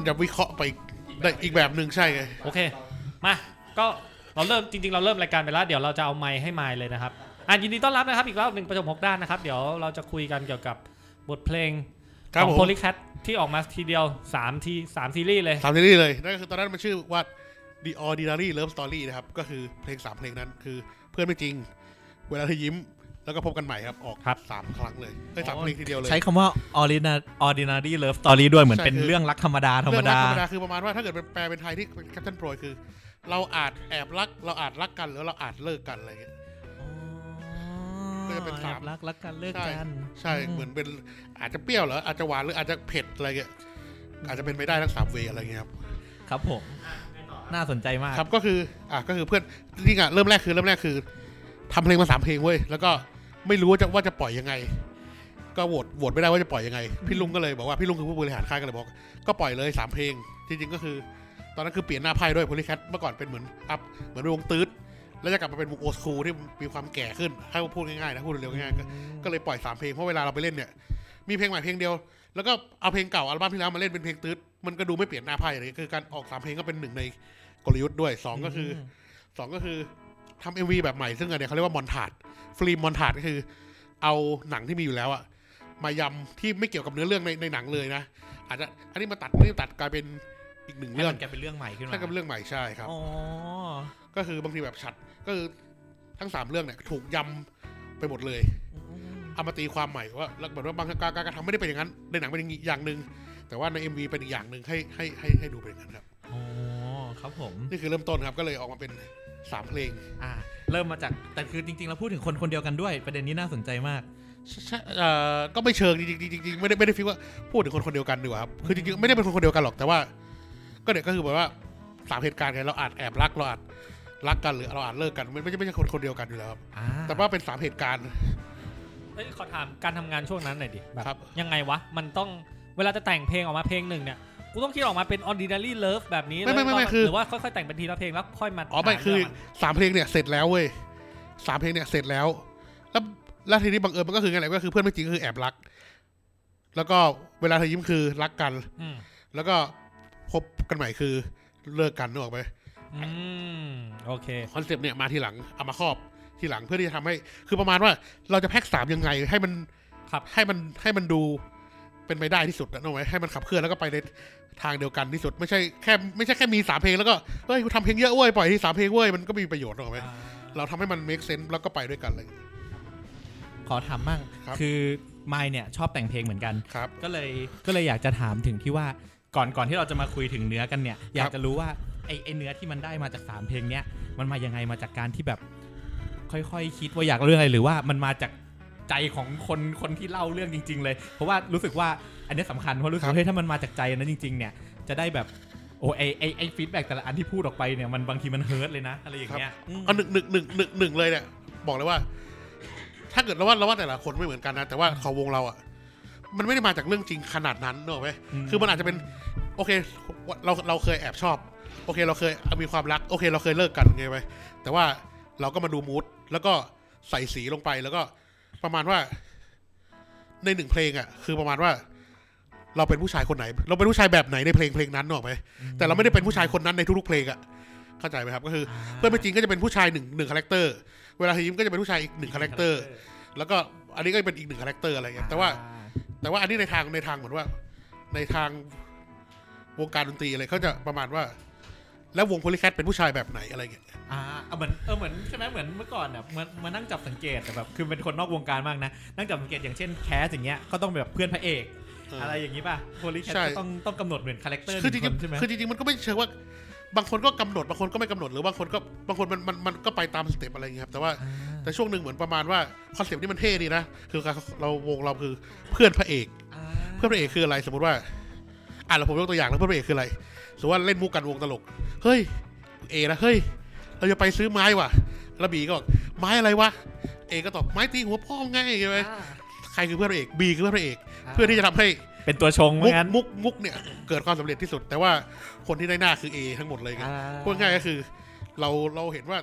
มันจะวิเคราะห์ไปได้อีกแบบหนึ่งใช่ไงโอเค มา ก็เราเริ่มจริง ๆ เราเริ่มรายการไปแล้วเดี๋ยวเราจะเอาไมค์ให้ไมค์เลยนะครับอะยินดีต้อนรับนะครับ อีกรอบหนึ่งประจมหกด้านนะครับ เดี๋ยวเราจะคุยกันเกี่ยวกับบทเพลงครับของผมโพลิแคทที่ออกมาทีเดียว3ทีสามซีรีส์เลย สามซีรีส์เลยนั่นก็คือตอนนั้นมันชื่อว่า The Ordinary Love Story นะครับ ก็คือเพลงสามเพลงนั้นคือเพื่อนไม่จริง เวลาเธอยิ้ม แล้วก็พบกันใหม่ครับ ออกครับ สามครั้งเลยเอ้ยสามเพลงทีเดียวเลยใช้คำว่า ordinary ordinary love story ด้วยเหมือนใช่เป็นคือเรื่องรักธรรมดาธรรมเรื่องรัดากธรรมดาคือประมาณว่าถ้าเกิดเป็นแปลเป็นไทยที่แคปชั่นโปรยคือ เราอาจแอบรัก เราอาจรักกันหรือเราอาจเลิกกันอะไรอย่างเงี้ย ก็จะเป็นสาม รักรักกันเลิกใช่กันใช่เหมือนเป็นอาจจะเปรี้ยวเหรออาจจะหวานหรืออาจจะเผ็ดอะไรเงี้ยอาจจะเป็นไปได้ทั้งสามเวย์อะไรเงี้ยครับ ครับผม น่าสนใจมาก ครับก็คืออะก็คือเพื่อนจริงๆอะเริ่มแรกคือเริ่มแรกคือ ทำเพลงมาสามเพลงเว้ยแล้วก็ไม่รู้ว่าจะว่าจะปล่อยยังไง ก็โหวตโหวตไม่ได้ว่าจะปล่อยยังไง พี่ลุงก็เลยบอกว่าพี่ลุงคือผู้บริหารค่ายก็เลยบอก ก็ปล่อยเลยสามเพลง จริงๆก็คือ ตอนนั้นคือเปลี่ยนหน้าไพ่ด้วยโพลิแคทเมื่อก่อนเป็นเหมือนอัพเหมือนวงตืดแล้วจะกลับมาเป็นวงโอสคูที่มีความแก่ขึ้นให้พูดง่ายๆนะพูดเร็วๆง่ายๆก็ก็เลยปล่อยสามเพลงเพราะเวลาเราไปเล่นเนี่ยมีเพลงใหม่เพลงเดียวแล้วก็เอาเพลงเก่าอัลบั้มที่แล้วมาเล่นเป็นเพลงตืดมันก็ดูไม่เปลี่ยนหน้าไพ่เลยคือการออกสามเพลงก็เป็นหนึ่งในกลยุทธ์ด้วยสองก็คือสองก็คือ ทำ MV แบบใหม่ซึ่งอันเนี้ยเขาเรียกว่า montage film montage ก็คือ เอาหนังที่มีอยู่แล้วอะมายำที่ไม่เกี่ยวกับเนื้อเรื่องในในหนังเลยนะอาจจะอันนี้มาตัดนี่ตัดกลายเป็นอีกหนึ่งให้เรื่องมันกลายเป็นเรื่องใหม่ขึ้นมาเท่ากับเรื่องใหม่ใช่ครับ อ๋อก็คือบางทีแบบชัดก็คือทั้งสามเรื่องเนี่ยถูกยำไปหมดเลย เอามาตีความใหม่ว่าแล้วแบบว่าบางการการกระทำไม่ได้เป็นอย่างนั้น ในหนังเป็นอย่างหนึ่งแต่ว่าใน MV เป็นอีกอย่างหนึ่งให้ให้ให้ให้ดูเป็นอย่างนั้นครับ อ๋อครับผม นี่คือเริ่มต้นครับก็เลยออกมาเป็น สามเพลงอ่าเริ่มมาจากแต่คือจริงๆเราพูดถึงคนคนเดียวกันด้วย ประเด็นนี้น่าสนใจมากใช่เอ่อก็ไม่เชิงจริงๆจริงๆไม่ได้ไม่ได้ฟิลว่าพูดถึงคนคนเดียวกันดีกว่าครับคือจริงๆไม่ได้เป็นคนคนเดียวกันหรอกแต่ว่า ก็เนี่ยก็คือแบบว่าสามเหตุการณ์ไงเราอาจแอบรักเราอาจรักกันหรือเราอาจเลิกกันไม่ไม่ใช่ไม่ใช่คนคนเดียวกันอยู่แล้วครับอ่าแต่ว่าเป็นสามเหตุการณ์ เอ้ยขอถามการทำงานช่วงนั้นหน่อยดิแบบครับ ยังไงวะ มันต้องเวลาจะแต่งเพลงออกมาเพลงหนึ่งเนี่ย กูต้องคิดออกมาเป็น ordinary love แบบนี้ไม่ไม่ไม่ไม่แล้วก็คือ หรือว่าค่อยๆแต่งเป็นทีละเพลงแล้วค่อยมาอ๋อไม่หาคือเรื่องสามเพลงเนี่ยเสร็จแล้วเว้ยสามเพลงเนี่ยเสร็จแล้ว แล้วแล้วทีนี้บังเอิญมันก็คือไงไรก็คือเพื่อนไม่จริงก็คือแอบรัก แล้วก็เวลาเธอยิ้มคือรักกัน อืมแล้วก็พบกันใหม่คือเลิกกันนึกออกไหมอืมโอเค คอนเซปต์เนี่ยมาทีหลังเอามาครอบทีหลังเพื่อที่จะทำให้ คือประมาณว่าเราจะแพ็กสามยังไงให้มันครับ ให้มันให้มันดู เป็นไปได้ที่สุดนะนึกออกไหมให้มันขับเคลื่อนแล้วก็ไปในทางเดียวกันที่สุด ไม่ใช่แค่ไม่ใช่แค่มีสามเพลงแล้วก็เฮ้ยกูทำเพลงเยอะเว้ยปล่อยที่สามเพลงเว้ยมันก็ไมมีประโยชน์นึกออกไหมอ่าเราทำให้มัน make sense แล้วก็ไปด้วยกันเลยขอถามบ้างครับคือไมค์เนี่ยชอบแต่งเพลงเหมือนกันครับก็เลยก็เลยอยากจะถามถึงที่ว่าก่อนก่อนที่เราจะมาคุยถึงเนื้อกันเนี่ย อยากจะรู้ว่าไอ้ไอ้เนื้อที่มันได้มาจากสามเพลงเนี้ยมันมายังไงมาจากการที่แบบ ค่อยๆคิดว่าอยากเรื่องอะไรหรือว่ามันมาจาก ใจของคนคนที่เล่าเรื่องจริง ๆ เลย เพราะว่ารู้สึกว่าอันนี้สำคัญเพราะรู้สึกครับว่าเฮ้ยถ้ามันมาจากใจนั้นจริง ๆ เนี่ยจะได้แบบโอ้ไอไอไอ feedback แต่ละอันที่พูดออกไปเนี่ยมันบางทีมันเฮิร์ตเลยนะอะไรอย่างเงี้ยอืมเอาหนึ่งหนึ่งหนึ่งหนึ่งหนึ่งเลยเนี่ยบอกเลยว่า ถ้าเกิดเราว่าเราว่าแต่ละคนไม่เหมือนกันนะแต่ว่าของวงเราอะมันไม่ได้มาจากเรื่องจริงขนาดนั้นนึกออกไหมอืมคือมันอาจจะเป็น โอเคเราเราเคยแอบชอบ โอเค เราเคยมีความรัก โอเค เราเคยเลิกกันไงไหมแต่ว่าเราก็มาดู mood แล้วก็ใส่สีลงไปแล้วก็ ประมาณว่า ในหนึ่งเพลงอะ คือประมาณว่า เราเป็นผู้ชายคนไหน เราเป็นผู้ชายแบบไหนในเพลงเพลงนั้นนึกออกไหมแต่เราไม่ได้เป็นผู้ชายคนนั้นในทุกๆเพลงอะเข้าใจไหมครับ ก็คือ เพื่อนไม่จริงก็จะเป็นผู้ชายหนึ่งหนึ่งคาแรคเตอร์เวลายิ้มก็จะเป็นผู้ชายอีกหนึ่งคาแรคเตอร์แล้วก็อันนี้ก็เป็นอีกหนึ่งคาแรคเตอร์อะไรเงี้ยแต่ว่า แต่ว่าอันนี้ในทางในทางเหมือนว่า ในทางวงการดนตรีอะไรเขาจะประมาณว่า แล้ววงโพลิแคทเป็นผู้ชายแบบไหนอะไรเงี้ยอ่าเอาเหมือนเออเหมือนใช่ไหมเหมือนเมื่อก่อนอะมันมานั่งจับสังเกตแต่แบบคือเป็นคนนอกวงการมากนะนั่งจับสังเกตอย่างเช่นแคสอย่างเงี้ยก็ต้องแบบเพื่อนพระเอกเออออะไรอย่างงี้ป่ะโพลีแคทใช่ก็ต้องต้องกำหนดเหมือนคาแรคเตอร์หคือจนึ่งริคงนใช่ไหมๆคือจริงๆมันก็ไม่เชิงว่าบางคนก็กำหนดบางคนก็ไม่กำหนดหรือบางคนก็บางคนมันมันมันก็ไปตามสเต็ปอะไรอย่างเงี้ยครับแต่ว่าแต่ช่วงหนึ่งเหมือนประมาณว่าคอนเซปต์นี้มันเท่ดีนะคือเราวงเราคือเพื่อนพระเอก เพื่อนพระเอกคืออะไรสมมติว่าอะเราผมยกตัวอย่างแล้วเพื่อนพระเอกคืออะไร สมมติว่าเล่นมุกกันวงตลก เฮ้ยเอนะเฮ้ย เราจะไปซื้อไม้ว่ะแล้วบีก็บอกไม้อะไรวะ เอก็ตอบไม้ตีหัวพ่อไงใช่ไหมใครคือเพื่อนพระเอกบีคือเพื่อนพระเอก เพื่อที่จะทำให้เป็นตัวชงมุว่ากงั้นมุกมุกเนี่ยเกิดความสำเร็จที่สุด แต่ว่าคนที่ได้หน้าคือเอทั้งหมดเลยไงพูดง่ายก็คือ เราเราเห็นว่า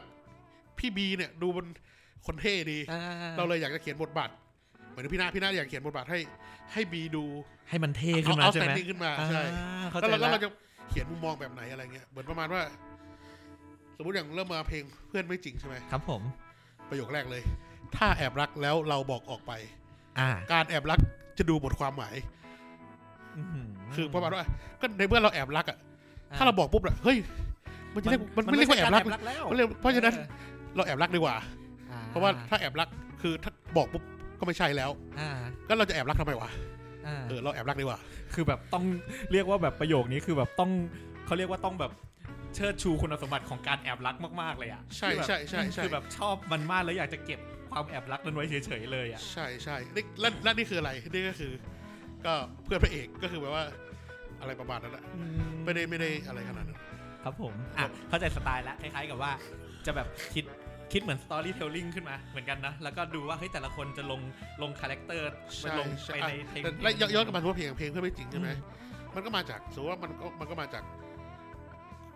พี่บีเนี่ยดูเป็นคนเท่ดี เราเลยอยากจะเขียนบทบาทเหมือนพี่นาพี่นาอยากเขียนบทบาทให้ ให้บีดู ให้มันเท่ขึ้นมาเอาใช่แตไหมนดิ้งขึ้นมาใช่อ่าเข้าแล้วใจเราแล้วแล้เราวจะ เขียนมุมมองแบบไหนอะไรเงี้ยเหมือนประมาณว่า สมมติอย่างเริ่มมาเพลงเพื่อนไม่จริงใช่ไหมครับผม ประโยคแรกเลย ถ้าแอบรักแล้วเราบอกออกไป อ่า การแอบรักจะดูหมดความหมาย คือประมาณว่า ก็ในเมื่อเราแอบรักอะถ้าเราบอกปุ๊บอะเฮ้ย มันจะเรียกมันไม่เรียกว่าแอบรักแล้วมันเรียกเพราะฉะนั้นเราแอบรักดีกว่า เพราะว่าถ้าแอบรักคือถ้าบอกปุ๊บก็ไม่ใช่แล้วอ่าก็เราจะแอบรักทำไมวะอ่า เออเราแอบรักดีกว่า คือแบบต้องเรียกว่าแบบประโยคนี้คือแบบต้องเขาเรียกว่าต้องแบบเชิดชูคุณสมบัติของการแอบรักมากๆเลยอะใช่คือแบบใช่ใช่ใช่คือแบบชอบมันมากแล้วอยากจะเก็บความแอบรักนั้นไว้เฉยๆเลยอะใช่ใช่นี่และและนี่คืออะไรนี่ก็คือ ก็เพื่อนพระเอกก็คือแบบว่าอะไรประมาณนั้นแหละไม่ได้ไม่ได้อะไรขนาดนั้นครับผมอะเข้าใจสไตล์แล้วคล้ายๆกับว่าจะแบบคิด คิดเหมือน storytelling ขึ้นมาเหมือนกันนะ แล้วก็ดูว่าเฮ้ยแต่ละคนจะลงลงคาแรคเตอร์ไปใช่ลงใช่ไปอะในเพลงแต่ละย้อนย้อนกลับมาที่ว่าเพลงเพลงเพื่อนไม่จริงใช่ไหมมันก็มาจากสมมติว่ามันก็มันก็มาจาก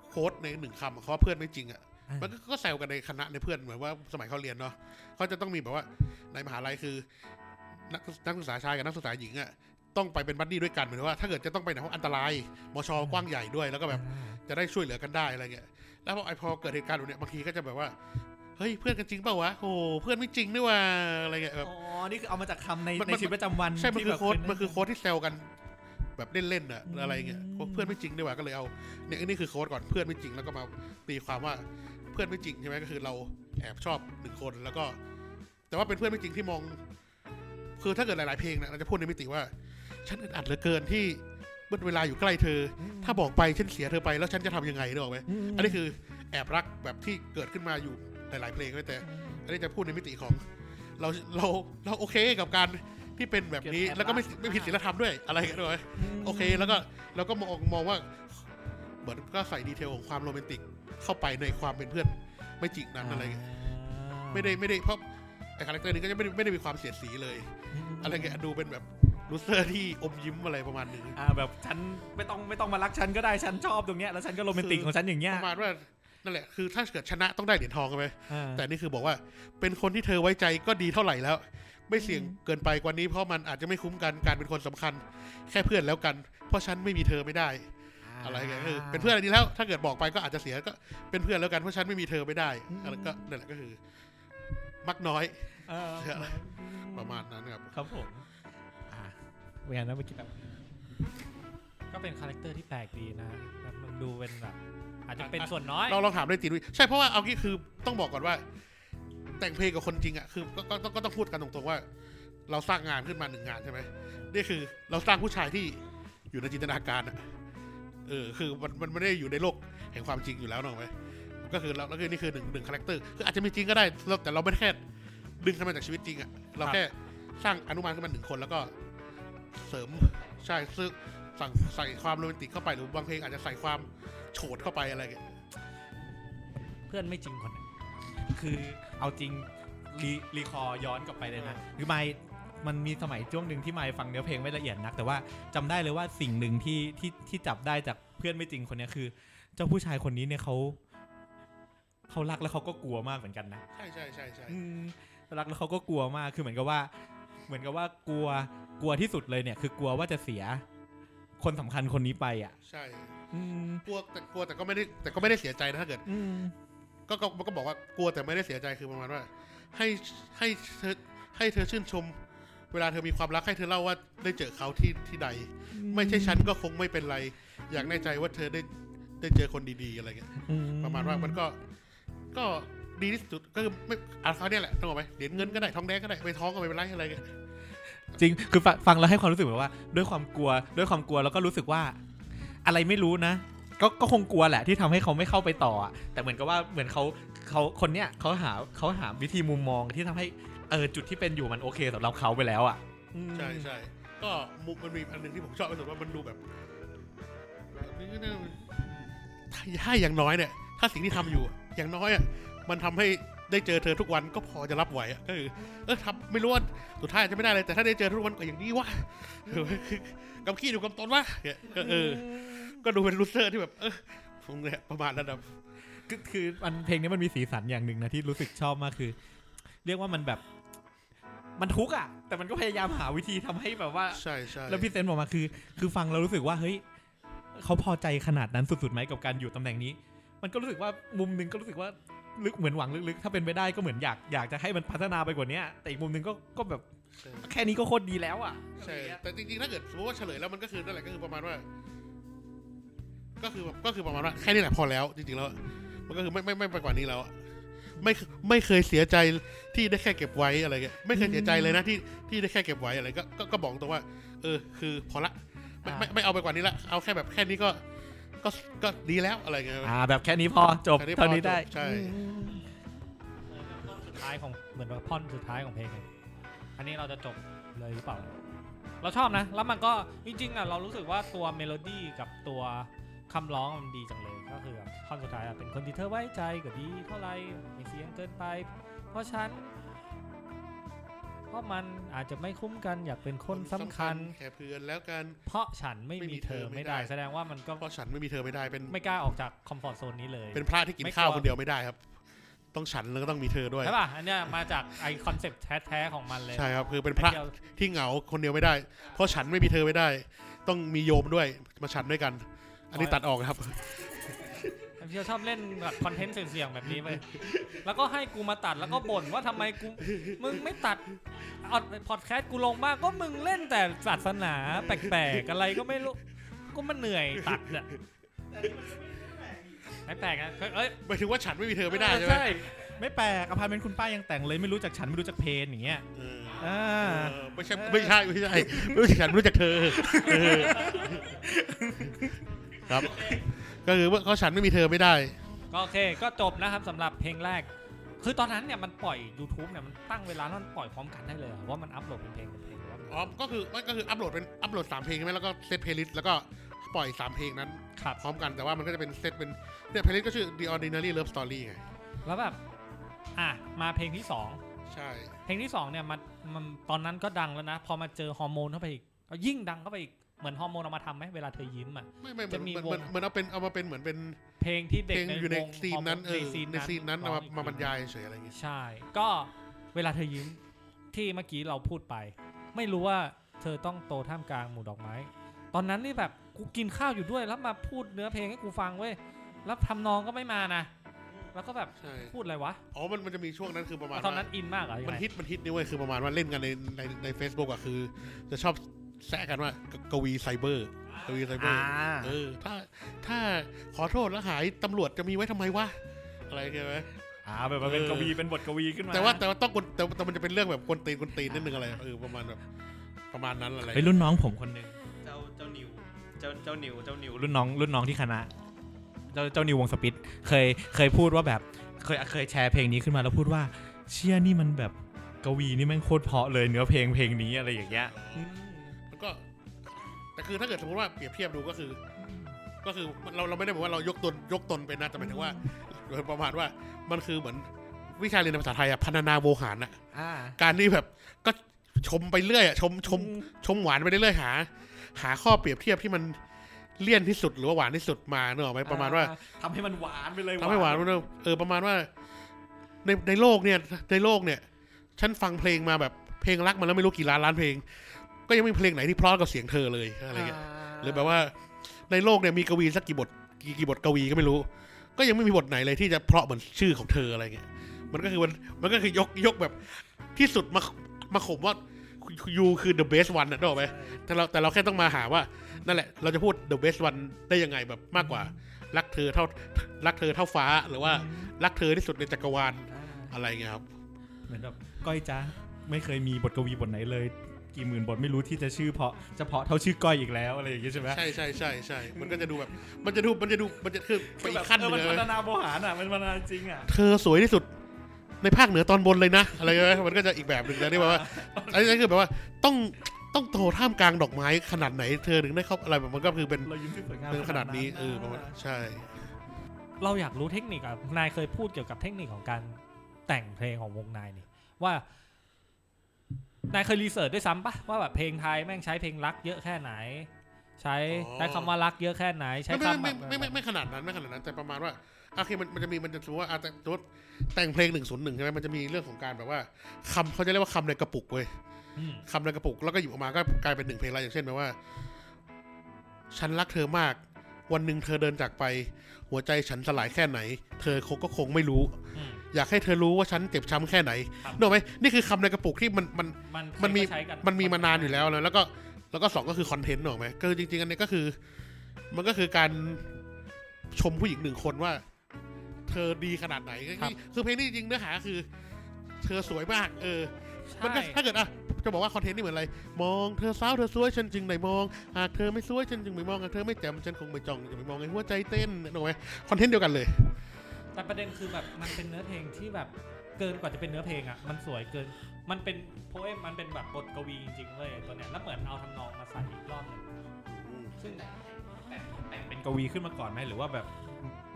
quote ในหนึ่งคำเขาว่าเพื่อนไม่จริงอะมันก็ก็แซวกันในคณะในเพื่อนเหมือนว่าสมัยเขาเรียนเนาะเขาจะต้องมีแบบว่าในมหาลัยคือ นักนักศึกษาชายกับนักศึกษาหญิงอะต้องไปเป็นบัดดี้ด้วยกันเหมือนว่าถ้าเกิดจะต้องไปไหนเพราะอันตรายมชกว้างใหญ่ด้วยแล้วก็แบบจะได้ช่วยเหลือกันได้อะไรเงี้ยแล้วพอไอพอเกิดเหตุการณ์แบบเนี้ยบางทีก็จะแบบว่า เฮ้ยเพื่อนกันจริงเปล่าวะโอ้เพื่อนไม่จริงนี่ว่าอะไรเงี้ยแบบอ๋อนี่คือเอามาจากคำในมันในมันชีวิตประจำวันใช่มันที่คือแบบโค้ดเป็มันคือโค้ดที่แซวกัน แบบเล่นๆอะอะไรเงี้ยอืมเพื่อนไม่จริงดีกว่าก็เลยเอาเนี่ยอันนี่คือโค้ดก่อนเพื่อนไม่จริงแล้วก็มาตีความว่าเพื่อนไม่จริงใช่ไหมก็คือเราแอบชอบหนึ่งคนแล้วก็ แต่ว่าเป็นเพื่อนไม่จริงที่มอง คือถ้าเกิดหลาย ๆเพลงเนี่ยเราจะพูดในมิติว่าฉันอึดอัดเหลือเกินที่เมื่อเวลาอยู่ใกล้เธอ ถ้าบอกไปฉันเสียเธอไปแล้วฉันจะทำยังไงนึกออกไหมมอันนี้คือแอบรักแบบที่เกิดขึ้นมาอยู่ หลายๆเพลงด้วยแต่ อันนี้จะพูดในมิติของเราเราเราโอเคกับการที่เป็นแบบนี้แล้วก็ไม่ไม่ผิดศีลธรรมด้วยอะไรกันด้วยโอเค แล้วก็เราก็มองมองว่าเหมือนก็ใส่ detail ของความโรแมนติกเข้าไปในความเป็นเพื่อนไม่จริงนั้นอะไรเงี้ยไม่ได้ไม่ได้เพราะไอ้คาแรคเตอร์นี้ก็จะไม่ได้ไม่ได้มีความเสียดสีเลย อะไรเงี้ยดูเป็นแบบ loser ที่อมยิ้มอะไรประมาณนึงอ่าแบบฉันไม่ต้องไม่ต้องมารักฉันก็ได้ฉันชอบตรงเนี้ยแล้วฉันก็โรแมนติกของฉันอย่างเงี้ยประมาณว่า นั่นแหละคือถ้าเกิดชนะต้องได้เหรียญทองใช่ไหมอ่าแต่นี่คือบอกว่าเป็นคนที่เธอไว้ใจก็ดีเท่าไหร่แล้ว ไม่เสี่ยงเกินไปกว่านี้เพราะมันอาจจะไม่คุ้มกันการเป็นคนสำคัญ แค่เพื่อนแล้วกัน เพราะฉันไม่มีเธอไม่ได้ อะไรเงี้ยคือเป็นเพื่อนอันนี้แล้ว ถ้าเกิดบอกไปก็อาจจะเสียก็เป็นเพื่อนแล้วกันเพราะฉันไม่มีเธอไม่ได้อะไรก็นั่นแหละก็คือ มักน้อยเออเชื่ออะไรประมาณนั้นครับครับผมอ่าเวียนนะเมื่อกี้แบบก็เป็นคาแรคเตอร์ที่แปลกดีนะแบบมันดูเป็นแบบ อาจจะเป็นส่วนน้อย เราลองถามได้ตีนุ้ยใช่เพราะว่าเอางี้คือต้องบอกก่อนว่า แต่งเพลงกับคนจริงอะคือก็ก็ก็ก็ต้องพูดกันตรงๆว่า เราสร้างงานขึ้นมาหนึ่งงานใช่ไหมนี่คือเราสร้างผู้ชายที่อยู่ในจินตนาการอะเออคือมันมันไม่ได้อยู่ในโลกแห่งความจริงอยู่แล้วนึกออกไหมก็คือเราแล้วก็นี่คือหนึ่งหนึ่งคาแรคเตอร์คืออาจจะมีจริงก็ได้เราแต่เราไม่แค่ดึงขึ้นมาจากชีวิตจริงอะเราแค่สร้างอนุมานขึ้นมาหนึ่งคนแล้วก็เสริมใช่ซึ่งสั่งใส่ความโรแมนติกเข้าไปหรือบางเพลงอาจจะใส่ความ โฉดเข้าไปอะไรอย่างเงี้ยเพื่อนไม่จริงคนนั้นคือเอาจริงรีรีคอร์ย้อนกลับไปเลยนะคือไม่มันมีสมัยช่วงหนึ่งที่ไม่ฟังเนื้อเพลงไม่ละเอียดนัก แต่ว่าจำได้เลยว่าสิ่งหนึ่งที่ที่ที่จับได้จากเพื่อนไม่จริงคนเนี้ยคือ เจ้าผู้ชายคนนี้เนี่ยเขาเขารักแล้วเขาก็กลัวมากเหมือนกันนะใช่ใช่ใช่ใช่อืมรักแล้วเขาก็กลัวมากคือเหมือนกับว่า เหมือนกับว่ากลัวกลัวที่สุดเลยเนี่ย คือกลัวว่าจะเสีย คนสำคัญคนนี้ไปอะ ใช่อืม กลัวแต่กลัวแต่ก็ไม่ได้แต่ก็ไม่ได้เสียใจนะถ้าเกิดอืมก็ก็ก็บอกว่ากลัวแต่ไม่ได้เสียใจคือประมาณว่า ให้ให้เธอให้เธอชื่นชม เวลาเธอมีความรักให้เธอเล่าว่าได้เจอเขาที่ที่ใด ไม่ใช่ฉันก็คงไม่เป็นไร อยากแน่ใจว่าเธอได้ได้เจอคนดีๆอะไรเงี้ยอืประมาณว่ามันก็ก็ดีที่สุดก็คือไม่เอาเขาเนี่ยแหละต้องบอกไหมเหรียญเงินก็ได้ทองแดงก็ได้ไปท้องก็ไม่เป็นไรอะไรเงี้ยจริงคือฟังฟังแล้วให้ความรู้สึกแบบว่า ด้วยความกลัวด้วยความกลัวแล้วก็รู้สึกว่า อะไรไม่รู้นะ ก็ก็คงกลัวแหละที่ทำให้เขาไม่เข้าไปต่ออะแต่เหมือนกับว่าเหมือนเขาเขาคนเนี้ยเขาหาเขาหาวิธีมุมมองที่ทำให้เออจุดที่เป็นอยู่มันโอเคสำหรับเขาไปแล้วอะอืมใช่ใช่ก็มุกมันมีอันหนึ่งที่ผมชอบที่สุดว่ามันดูแบบถ้าอย่างน้อยเนี่ย ถ้าสิ่งที่ทำอยู่ อย่างน้อยอะมันทำให้ได้เจอเธอทุกวันก็พอจะรับไหวอะก็คือเออทำไม่รู้ว่าสุดท้ายอาจจะไม่ได้เลยแต่ถ้าได้เจอทุกวันก็อย่างนี้วะเออคือ กำขี้อยู่กำตนวะเนี่ยก็เออ ก็ดูเป็นลูเซอร์ที่แบบเออผมเนี่ยประมาณนั้นนะคือคือมันเพลงนี้มันมีสีสันอย่างหนึ่งนะที่รู้สึกชอบมากคือ เรียกว่ามันแบบ มันทุกข์อะ แต่มันก็พยายามหาวิธีทำให้แบบว่าใช่ใช่แล้วพี่เซนบอกมาคือ คือฟังแล้วรู้สึกว่าเฮ้ยเขาพอใจขนาดนั้นสุดๆไหมกับการอยู่ตำแหน่งนี้ มันก็รู้สึกว่ามุมหนึงก็รู้สึกว่าลึกเหมือนหวังลึกๆ ถ้าเป็นไปได้ก็เหมือนอยากอยากจะให้มันพัฒนาไปกว่านี้แต่อีกมุมหนึงก็ก็แบบใช่ แค่นี้ก็โคตรดีแล้วอะใช่แต่จริงๆ ถ้าเกิดสมมติว่าเฉลยแล้วมันก็คือนั่นแหละก็คือประมาณว่า ก็คือก็คือประมาณว่าแค่นี้แหละพอแล้ว จริงๆแล้วมันก็คือไม่ไม่ไม่ไปกว่านี้แล้วอะไม่ไม่เคยเสียใจที่ได้แค่เก็บไว้อะไรเงี้ยไม่เคยเสียใจเลยนะที่ที่ได้แค่เก็บไว้อะไรก็ก็ก็บอกตรงว่า เออ คือพอละไม่ไม่ไม่เอาไปกว่านี้ละเอาแค่แบบแค่นี้ก็ ก็ก็ดีแล้วอะไรเงี้ยอ่า แบบแค่นี้พอจบแค่นี้พอเท่านี้ได้จบใช่อืมท่อนสุดท้ายของเหมือนว่าท่อนสุดท้ายของเพลง เลยอันนี้เราจะจบเลยหรือเปล่า เราชอบนะ แล้วมันก็จริงๆอะเรารู้สึกว่าตัวเมโลดี้กับตัวคำร้องมันดีจังเลยก็คือแบบท่อนสุดท้ายอะเป็นคนที่เธอไว้ใจก็ดีเท่าไรไม่เสี่ยงเกินไป เพราะฉันเพราะมันอาจจะไม่คุ้มกันอยากเป็นคนสำคัญแค่เพื่อนแล้วกัน เพราะฉันไม่ไม่มีมีเธอเธอไม่ไม่ได้ได้ แสดงว่ามันก็เพราะฉันไม่มีเธอไม่ได้เป็นไม่กล้าออกจาก comfort zone นี้เลย เป็นพระที่กินไม่กลัวข้าวคนเดียวไม่ได้ครับ ต้องฉันแล้วก็ต้องมีเธอด้วยใช่ป่ะอันเนี้ยมาจากไอคอนเซปต์แท้ๆของมันเลยใช่ครับคือเป็นพระไอ้เดียวที่เหงาคนเดียวไม่ได้ เพราะฉันไม่มีเธอไม่ได้ ต้องมีโยมด้วยมาฉันด้วยกัน อันนี้ตัดออกนะครับพี่เชียวชอบเล่นแบบ content เสี่ยงๆแบบนี้ไป แล้วก็ให้กูมาตัดแล้วก็บ่นว่าทำไมกู มึงไม่ตัดเอาพอดแคสต์กูลงบ้างก็มึงเล่นแต่ศาสนาแปลกๆอะไรก็ไม่รู้ ก็มันเหนื่อยตัดเนี่ย ไม่แปลกนะเอ้ยหมายถึงว่าฉันไม่มีเธอไม่ได้ใช่ไหมใช่ไม่แปลกอพาร์ตเมนต์คุณป้ายังแต่งเลยไม่รู้จักฉันไม่รู้จักเพลงอย่างเงี้ยเอออ่าเออไม่ใช่ไม่ใช่ไม่ใช่ไม่รู้จักฉันไม่รู้จักเธอเออครับก็คือว่าเขาฉันไม่มีเธอไม่ได้ ก็โอเคก็จบนะครับสำหรับเพลงแรก คือตอนนั้นเนี่ยมันปล่อย YouTube เนี่ยมันตั้งเวลาแล้วมันปล่อยพร้อมกันได้เลยเหรอว่ามันอัพโหลดเป็นเพลงเป็นเพลงหรือว่ามันอ๋อก็คือมันก็คืออัพโหลดเป็นอัพโหลดสามเพลงใช่ไหมแล้วก็ set playlist แล้วก็ ปล่อยสามเพลงนั้นครับพร้อมกันแต่ว่ามันก็จะเป็นเซตเป็นเนี่ย playlist ก็ชื่อ The Ordinary Love Story ไงแล้วแบบอะมาเพลงที่สองใช่ เพลงที่สองเนี่ยมันมันตอนนั้นก็ดังแล้วนะ พอมาเจอฮอร์โมนเข้าไปอีกก็ยิ่งดังเข้าไปอีกเหมือนฮอร์โมนเอามาทำไหมเวลาเธอยิ้มอะไม่ไม่เหมือจะนมีเหมือนวงเหมือนเอาเป็นเอามาเป็นเหมือนเป็นเพลงที่เพเด็กลงในอยู่ในวง scene นั้นเออใน scene ใน scene นั้นเอามาร้องอีกมาบรรยายเฉยอะไรอย่างงี้ใช่ ก็เวลาเธอยิ้มที่เมื่อกี้เราพูดไป ไม่รู้ว่าเธอต้องโตท่ามกลางหมู่ดอกไม้ ตอนนั้นนี่แบบ กูกินข้าวอยู่ด้วยแล้วมาพูดเนื้อเพลงให้กูฟังเว้ยแล้วทำนองก็ไม่มานะแล้วก็แบบใช่ พูดอะไรวะอ๋อ มันมันจะมีช่วงนั้นคือประมาณตอนนั้นว่าอินมากเหรอยังมันไงฮิตมันฮิตนี่เว้ยคือประมาณว่าเล่นกันในในในเฟซบุ๊กอะคือ จะชอบแซะกันว่ากกวีไซเบอร์กวีไซเบอร์เออถ้าถ้าขอโทษแล้วหายตำรวจจะมีไว้ทำไมวะอะไรเงี้ยไหม อ่าแบบมันเป็นเออ กวีเป็นบทกวีขึ้นมาแต่ว่าแต่ว่าต้องกวนแต่แต่มันจะเป็นเรื่องแบบกวนตีนกวนตีนนิดนึงอะไรเออประมาณแบบประมาณนั้นอะไร ไปรุ่นน้องผมคนหนึ่งเจ้าเจ้านิว เจ้าเจ้านิวเจ้านิวรุ่นน้องรุ่นน้องที่คณะ เจ้าเจ้านิววงสปิตเคยเคยพูดว่าแบบเคยเคยแชร์เพลงนี้ขึ้นมาแล้วพูดว่า เชี่ยนี่มันแบบกวีนี่แม่งโคตรเพราะเลยเนื้อเพลงเพลงนี้อะไรอย่างเงี้ยมันก็แต่คือถ้าเกิดสมมติว่าเปรียบเทียบดูก็คือ ก็คือเราเราไม่ได้บอกว่าเรายกตนยกตนเป็นนะแต่หมายถึงว่าโดยประมาณว่ามันคือเหมือนวิชาเรียนภาษาไทยอะพันนาโวหารอะอ่าการที่แบบก็ชมไปเรื่อยอะชมชมชมหวานไปเรื่อยๆหา หาข้อเปรียบเทียบที่มันเลี่ยนที่สุดหรือว่าหวานที่สุดมาเนกอะไหมประมาณว่าทำให้มันหวานไปเลยทำให้หวานเนอะเออประมาณว่า ในในโลกเนี่ย ในโลกเนี่ย ฉันฟังเพลงมาแบบเพลงรักมาแล้วไม่รู้กี่ล้านล้านเพลง ก็ยังไม่มีเพลงไหนที่เพราะกับเสียงเธอเลยอะไรเงี้ยหรือแบบว่า ในโลกเนี่ยมีกวีสักกี่บทกี่กี่บทกวีก็ไม่รู้ ก็ยังไม่มีบทไหนเลยที่จะเพราะเหมือนชื่อของเธออะไรเงี้ยมันก็คือมันมันก็คือยกยกแบบที่สุดมามาข่มว่า ยูคือ the best one นะนึกออกไหมแต่เราแต่เราแค่ต้องมาหาว่า นั่นแหละ เราจะพูด the best one ได้ยังไงแบบมากกว่า รักเธอเท่ารักเธอเท่าฟ้าหรือว่ารักเธอที่สุดในจักรวาลอะไรเงี้ยครับ เหมือนแบบก้อยจ้าไม่เคยมีบทกวีบทไหนเลย กี่หมื่นบทไม่รู้ที่จะชื่อเพราะเฉพาะเท่าชื่อก้อยอีกแล้วอะไรอย่างเงี้ยใช่ไหมใช่ใช่ใช่ใช่มันก็จะดูแบบ มันจะดูมันจะดูมันจะคือไปอีกขั้นหเอนึ่องมันเลพัยฒนาโบหารอะมันพัฒนาจริงอะเธอสวยที่สุด ในภาคเหนือตอนบนเลยนะ อะไรเงี้ยมันก็จะอีกแบบหนึ่งนะที่แบบว่าอันนี้คือแบบว่าต้องต้องโตท่ามกลางดอกไม้ขนาดไหนเธอถึงได้เข้าอะไรแบบมันก็คือเป็นเรายิ้มที่สวยงามเป็นขนาดนี้เออประมาณใช่ เราอยากรู้เทคนิคอะนายเคยพูดเกี่ยวกับเทคนิคของการแต่งเพลงของวงนายนี่ว่านายเคยรีเสิร์ชด้วยซ้ำปะว่าแบบเพลงไทยแม่งใช้เพลงรักเยอะแค่ไหน ใช้ใช้คำว่ารักเยอะแค่ไหน ใช้ไม่คำแบไม่บไม่ไม่ไม่ไม่ขนาดนั้นไม่ขนาดนั้นแต่ประมาณว่าโอเคมันมันจะมีมันจะสมมติว่าอะแต่สมมติ แต่งเพลงหนึ่งศูนย์หนึ่งใช่ไหมมันจะมีเรื่องของการแบบว่าคำเขาจะเรียกว่าคำในกระปุกเว้ยอืมคำในกระปุกแล้วก็หยิบออกมาก็กลายเป็นหนึ่งเพลงอะไรอย่างเช่นแบบว่า ฉันรักเธอมาก วันหนึ่งเธอเดินจากไป หัวใจฉันสลายแค่ไหน เธอคงก็คงไม่รู้อืมอยากให้เธอรู้ว่าฉันเจ็บช้ำแค่ไหนครับนึกออกไหมนี่คือคำในกระปุกที่มันมันมันมันมีใช้กัมันมีมานานอยู่แล้วนะแล้วก็แล้วก็สองก็คือคอนเทนต์นึกออกไหมก็คือจริงๆอันนี้ก็คือ มันก็คือการชมผู้หญิงหนึ่งคนว่า เธอดีขนาดไหนก็คือคือเพลงนี้จริงๆเนื้อหาคือ เธอสวยมาก เออ มันก็ใช่ถ้าเกิดอะจะบอกว่าคอนเทนต์นี่เหมือนอะไร มองเธอสาวเธอสวยฉันจึงได้มอง หากเธอไม่สวยฉันจึงไม่มองหากเธอไม่แจ่มฉันคงไม่จ้องจะไม่มองไอ้หัวใจเต้นนึกออกไหมคอนเทนต์เดียวกันเลย แต่ประเด็นคือแบบมันเป็นเนื้อเพลงที่แบบเกินกว่าจะเป็นเนื้อเพลงอะ มันสวยเกิน มันเป็นโพเอมมันเป็นแบบบทกวีจริงๆเว้ยตัวเนี้ยแล้วเหมือนเอาทำนองมาใส่อีกรอบหนึงซึ่งแต่งเป็นกวีขึ้นมาก่อนไหมหรือว่าแบบ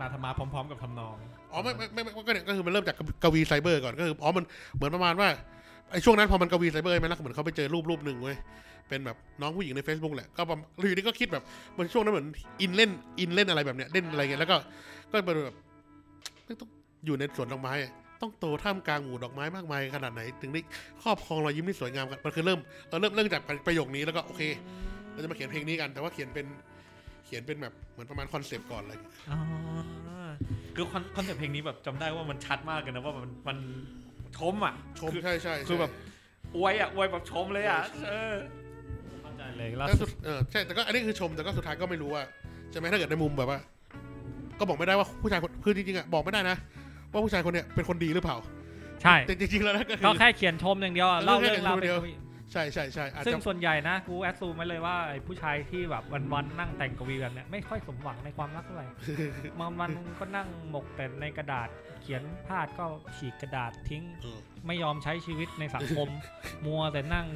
มาทำมาพร้อม ๆ กับทำนอง อ๋อไม่ไม่ไม่ก็เนี่ยก็คือมันเริ่มจากกวีไซเบอร์ก่อนก็คืออ๋อมันเหมือนประมาณว่าไอ้ช่วงนั้นพอมันกวีไซเบอร์ไหมแล้วเหมือนเขาไปเจอรูปรูปหนึ่งเว้ยเป็นแบบน้องผู้หญิงใน Facebook แหละก็ประมาณอยู่ดีก็คิดแบบมันช่วงนั้นเหมือนอินเล่นอินเล่นอะไรแบบเนี้ยเล่นอะไรเงี้ยแล้วก็ก็เป็นแบบต้องอยู่ในสวนดอกไม้ต้องโตท่ามกลางหมู่ดอกไม้มากมายขนาดไหน ถึงได้ครอบครองรอยยิ้มที่สวยงามกันมันคือเริ่มเออเริ่มเริ่มจากประโยคนี้แล้วก็โอเค เราจะมาเขียนเพลงนี้กัน แต่ว่าเขียนเป็น เขียนเป็นแบบเหมือนประมาณ concept ก่อนอะไรอย่างเงี้ยอ๋อคือคอน concept เพลงนี้แบบจำได้ว่ามันชัดมากเลยนะว่ามันมันชมอะชมคือใช่ใช่คือแบบอวยอะอวยแบบชมเลยอะใช่เออเข้าใจเลยแล้วแต่สุดเออใช่แต่ก็อันนี้คือชมแต่ก็สุดท้ายก็ไม่รู้ว่าใช่ไหมถ้าเกิดในมุมแบบว่า ก็บอกไม่ได้ว่าผู้ชายคนคือจริงๆอะบอกไม่ได้นะว่าผู้ชายคนเนี้ยเป็นคนดีหรือเปล่า ใช่แต่จริงๆแล้วนะก็คืก็อแค่เขียนชมอย่างเดียวอะเออเล่าแค่เรื่องราวเขียนชมเดียวเป็นกวี ใช่ใช่ใช่อาจซึ่จะงส่วนใหญ่นะ กูแอดซูมไว้เลยว่าไอ้ผู้ชายที่แบบวันๆนั่งแต่งกวีแบบเนี้ยไม่ค่อยสมหวังในความรักเท่าไหร่มันวันๆก็นั่งหมกแต่ในกระดาษเขียนพลาดก็ฉีกกระดาษทิ้งเออไม่ยอมใช้ชีวิตในสังคม มัวแต่นั่ง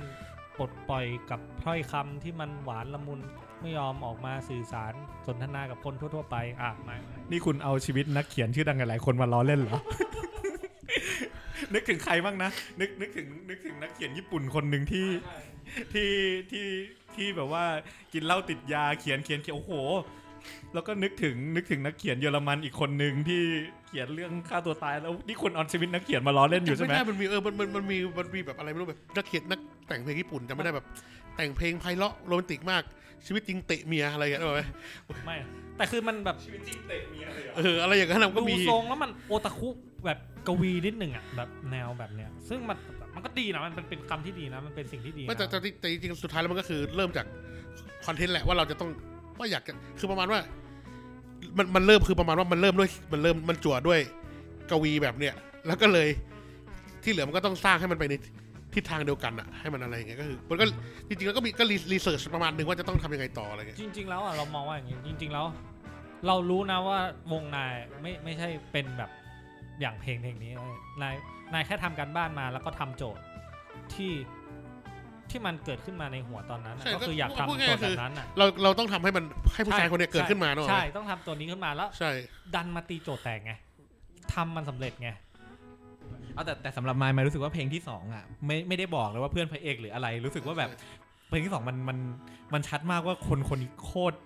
ปลดปล่อยกับถ้อยคำที่มันหวานละมุนไม่ยอมออกมาสื่อสารสนทนากับคนทั่ว ๆ ไปอะไม่ไม่นี่คุณเอาชีวิตนักเขียนชื่อดังหลายๆคนมาล้อเล่นเหรอ นึกถึงใครบ้างนะ นึกนึกถึงนึกถึงนักเขียนญี่ปุ่นคนหนึ่งที่ที่ที่ที่แบบว่ากินเหล้าติดยาเขียนเขียนเขียนโอ้โห แล้วก็นึกถึงนึกถึงนักเขียนเยอรมันอีกคนหนึ่งที่เขียนเรื่องฆ่าตัวตายแล้วนี่คุณเอาชีวิตนักเขียนมาล้อเล่นอยู่ใช่ไหมด้มันมีเออมันมันมันมีมันมีแบบอะไรไม่รู้แบบนักเขียนนักแต่งเพลงญี่ปุ่นจำไม่ได้แบบแต่งเพลงไพเราะโรแมนติกมากชีวิตจริงเตะเมียอะไรอย่างเงี้ยได้ไหมไม่แต่คือมันแบบชีวิตจริงเตะเมียเลยเหรอเอออะไรอย่างนั้นนะก็ดูมีทรงแล้วมันโอตาคุ แบบกวีนิดหนึ่งอะแบบแนวแบบเนี้ย ซึ่งมันมันก็ดีนะมันเป็นเป็นคำที่ดีนะมันเป็นสิ่งที่ดีไม่แต่นะแต่แต่จริงๆสุดท้ายแล้วมันก็คือเริ่มจากคอนเทนต์แหละว่าเราจะต้องว่าอยากจะคือประมาณว่า มันมันเริ่มคือประมาณว่ามันเริ่มด้วยมันเริ่มมันจั่วด้วยกวีแบบเนี้ยแล้วก็เลยที่เหลือมันก็ต้องสร้างให้มันไปในทิศทางเดียวกันอะให้มันอะไรอย่างเงี้ยก็คือมันก็จริงๆแล้วก็มีก็รีเสิร์ชประมาณหนึ่งว่าจะต้องทำยังไงต่ออะไรเงี้ยจริง ๆ แล้วอะเรามองว่าอย่างงี้จริง ๆ แล้ว เรารู้นะว่าวงนายไม่ไม่ใช่เป็นแบบ อย่างเพลงเพลงนี้เว้ยนายนายแค่ทำการบ้านมาแล้วก็ทำโจทย์ที่ที่มันเกิดขึ้นมาในหัวตอนนั้นอะใช่ก็คืออยากพูดทำง่ายๆโจทย์คืแบอบนั้นอะเราเราต้องทำให้มันให้ผู้ชายคนเนี้ยเกิดขึ้นมาเนอะใช่ต้องทำตัวนี้ขึ้นมาแล้วใช่ดันมาตีโจทย์แตกไงทำมันสำเร็จไงเอาแต่แต่สำหรับมายมายรู้สึกว่าเพลงที่สองอะไม่ไม่ได้บอกเลยว่าเพื่อนพระเอกหรืออะไร รู้สึกว่าแบบเพลงที่สองมันมันมันชัดมากว่าคนคนนี้โคตร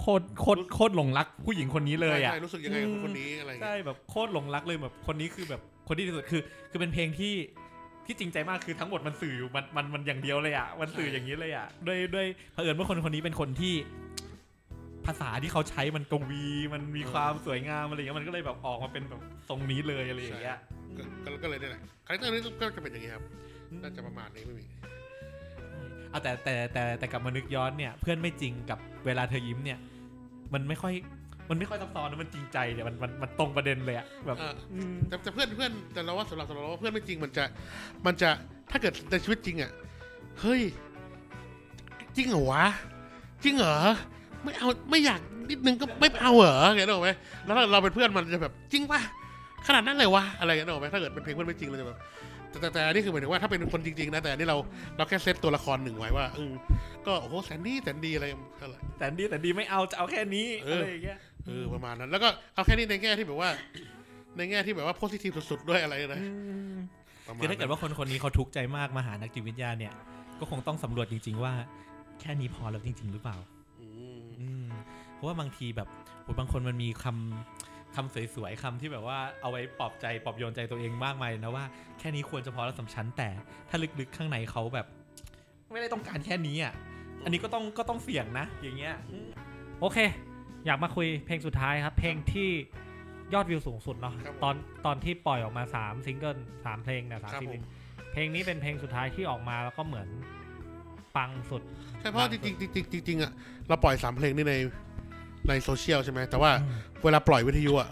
โคตรโคตรโคตรหลงรักผู้หญิงคนนี้เลยอะใช่รู้สึกยังไงกับคนนี้อะไรเงี้ยใช่แบบโคตรหลงรักเลยแบบคนนี้คือแบบคนที่ดีที่สุดคือ คือเป็นเพลงที่ที่จริงใจมากคือทั้งหมดมันสื่ออยู่มันมันมันอย่างเดียวเลยอะมันสื่ออย่างนี้เลยอะด้วยด้วยเผอิญว่าคนคนนี้เป็นคนที่ ภาษาที่เขาใช้มันกวีมันมีความสวยงามอะไรอย่างเงี้ยมันก็เลยแบบออกมาเป็นแบบทรงนี้เลยอะไรอย่างเงี้ยก็ก็ก็เลยนี่แหละcharacter นี้ก็จะเป็นอย่างนี้ครับน่าจะประมาณนี้ไม่มี เอาแต่แต่แต่แต่กลับมานึกย้อนเนี่ยเพื่อนไม่จริงกับเวลาเธอยิ้มเนี่ย มันไม่ค่อยมันไม่ค่อยซับซ้อนนะมันจริงใจเนี่ยมันมันมันตรงประเด็นเลยอะแบบอ่าอืมแต่แต่เพื่อนเพื่อนแต่เราว่าสำหรับสำหรับเราว่าเพื่อนไม่จริงมันจะมันจะถ้าเกิดในชีวิตจริงอะเฮ้ยจริงเหรอวะจริงเหรอไม่เอาไม่อยากนิดนึงก็ไม่เอาเหรอเงี้ยนึกออกไหมแล้วเราเราเป็นเพื่อนมันจะแบบจริงปะขนาดนั้นเลยวะอะไรเงี้ยนึกออกไหมถ้าเกิดเป็นเพลงเพื่อนไม่จริงเราจะแบบ แต่แต่แต่อันนี่คือหมายถึงว่าถ้าเป็นคนจริงๆนะแต่อันนี่เราเราแค่เซตตัวละครหนึ่งไว้ว่าเออก็โอ้โหแสนดีแสนดีอะไรอะไรแต่ดีแต่ดีไม่เอาจะเอาแค่นี้เออออะไรอย่างเงี้ยเออประมาณนั้น แล้วก็เอาแค่นี้ในแง่ที่แบบว่า ในแง่ที่แบบว่าโพสิทีฟสุดๆด้วยอะไรนะประมณคือถ้าเกิดว่าคนคนนี้เขาทุกข์ใจมากมาหานักจิตวิทยาเนี่ย ก็คงต้องสำรวจจริง ๆ ว่าแค่นี้พอแล้วจริง ๆ หรือเปล่าอืมอืมเพราะว่าบางทีแบบโหบางคนมันมีคำ คำสวยๆคำที่แบบว่าเอาไว้ปลอบใจปลอบโยนใจตัวเองมากมายนะว่าแค่นี้ควรจะพอแล้วสำชันแต่ถ้าลึกๆข้างในเขาแบบ ไม่ได้ต้องการแค่นี้อะอันนี้ก็ต้องก็ต้องเสี่ยงนะ อย่างเงี้ยโอเค อยากมาคุยเพลงสุดท้ายครับ เพลงที่ยอดวิวสูงสุดเนาะครับผมตอนตอนที่ปล่อยออกมา3ซิงเกิลสามเพลงเนี่ยสามครับซิงผเกิมลเพลงนี้เป็นเพลงสุดท้ายที่ออกมาแล้วก็เหมือนปังสุด ใช่เพราะจริงๆจริงๆจริงๆอะเราปล่อยสามเพลงนี่ใน ในโซเชียลใช่ไหมแต่ว่าเวลาปล่อยวิทยุอะ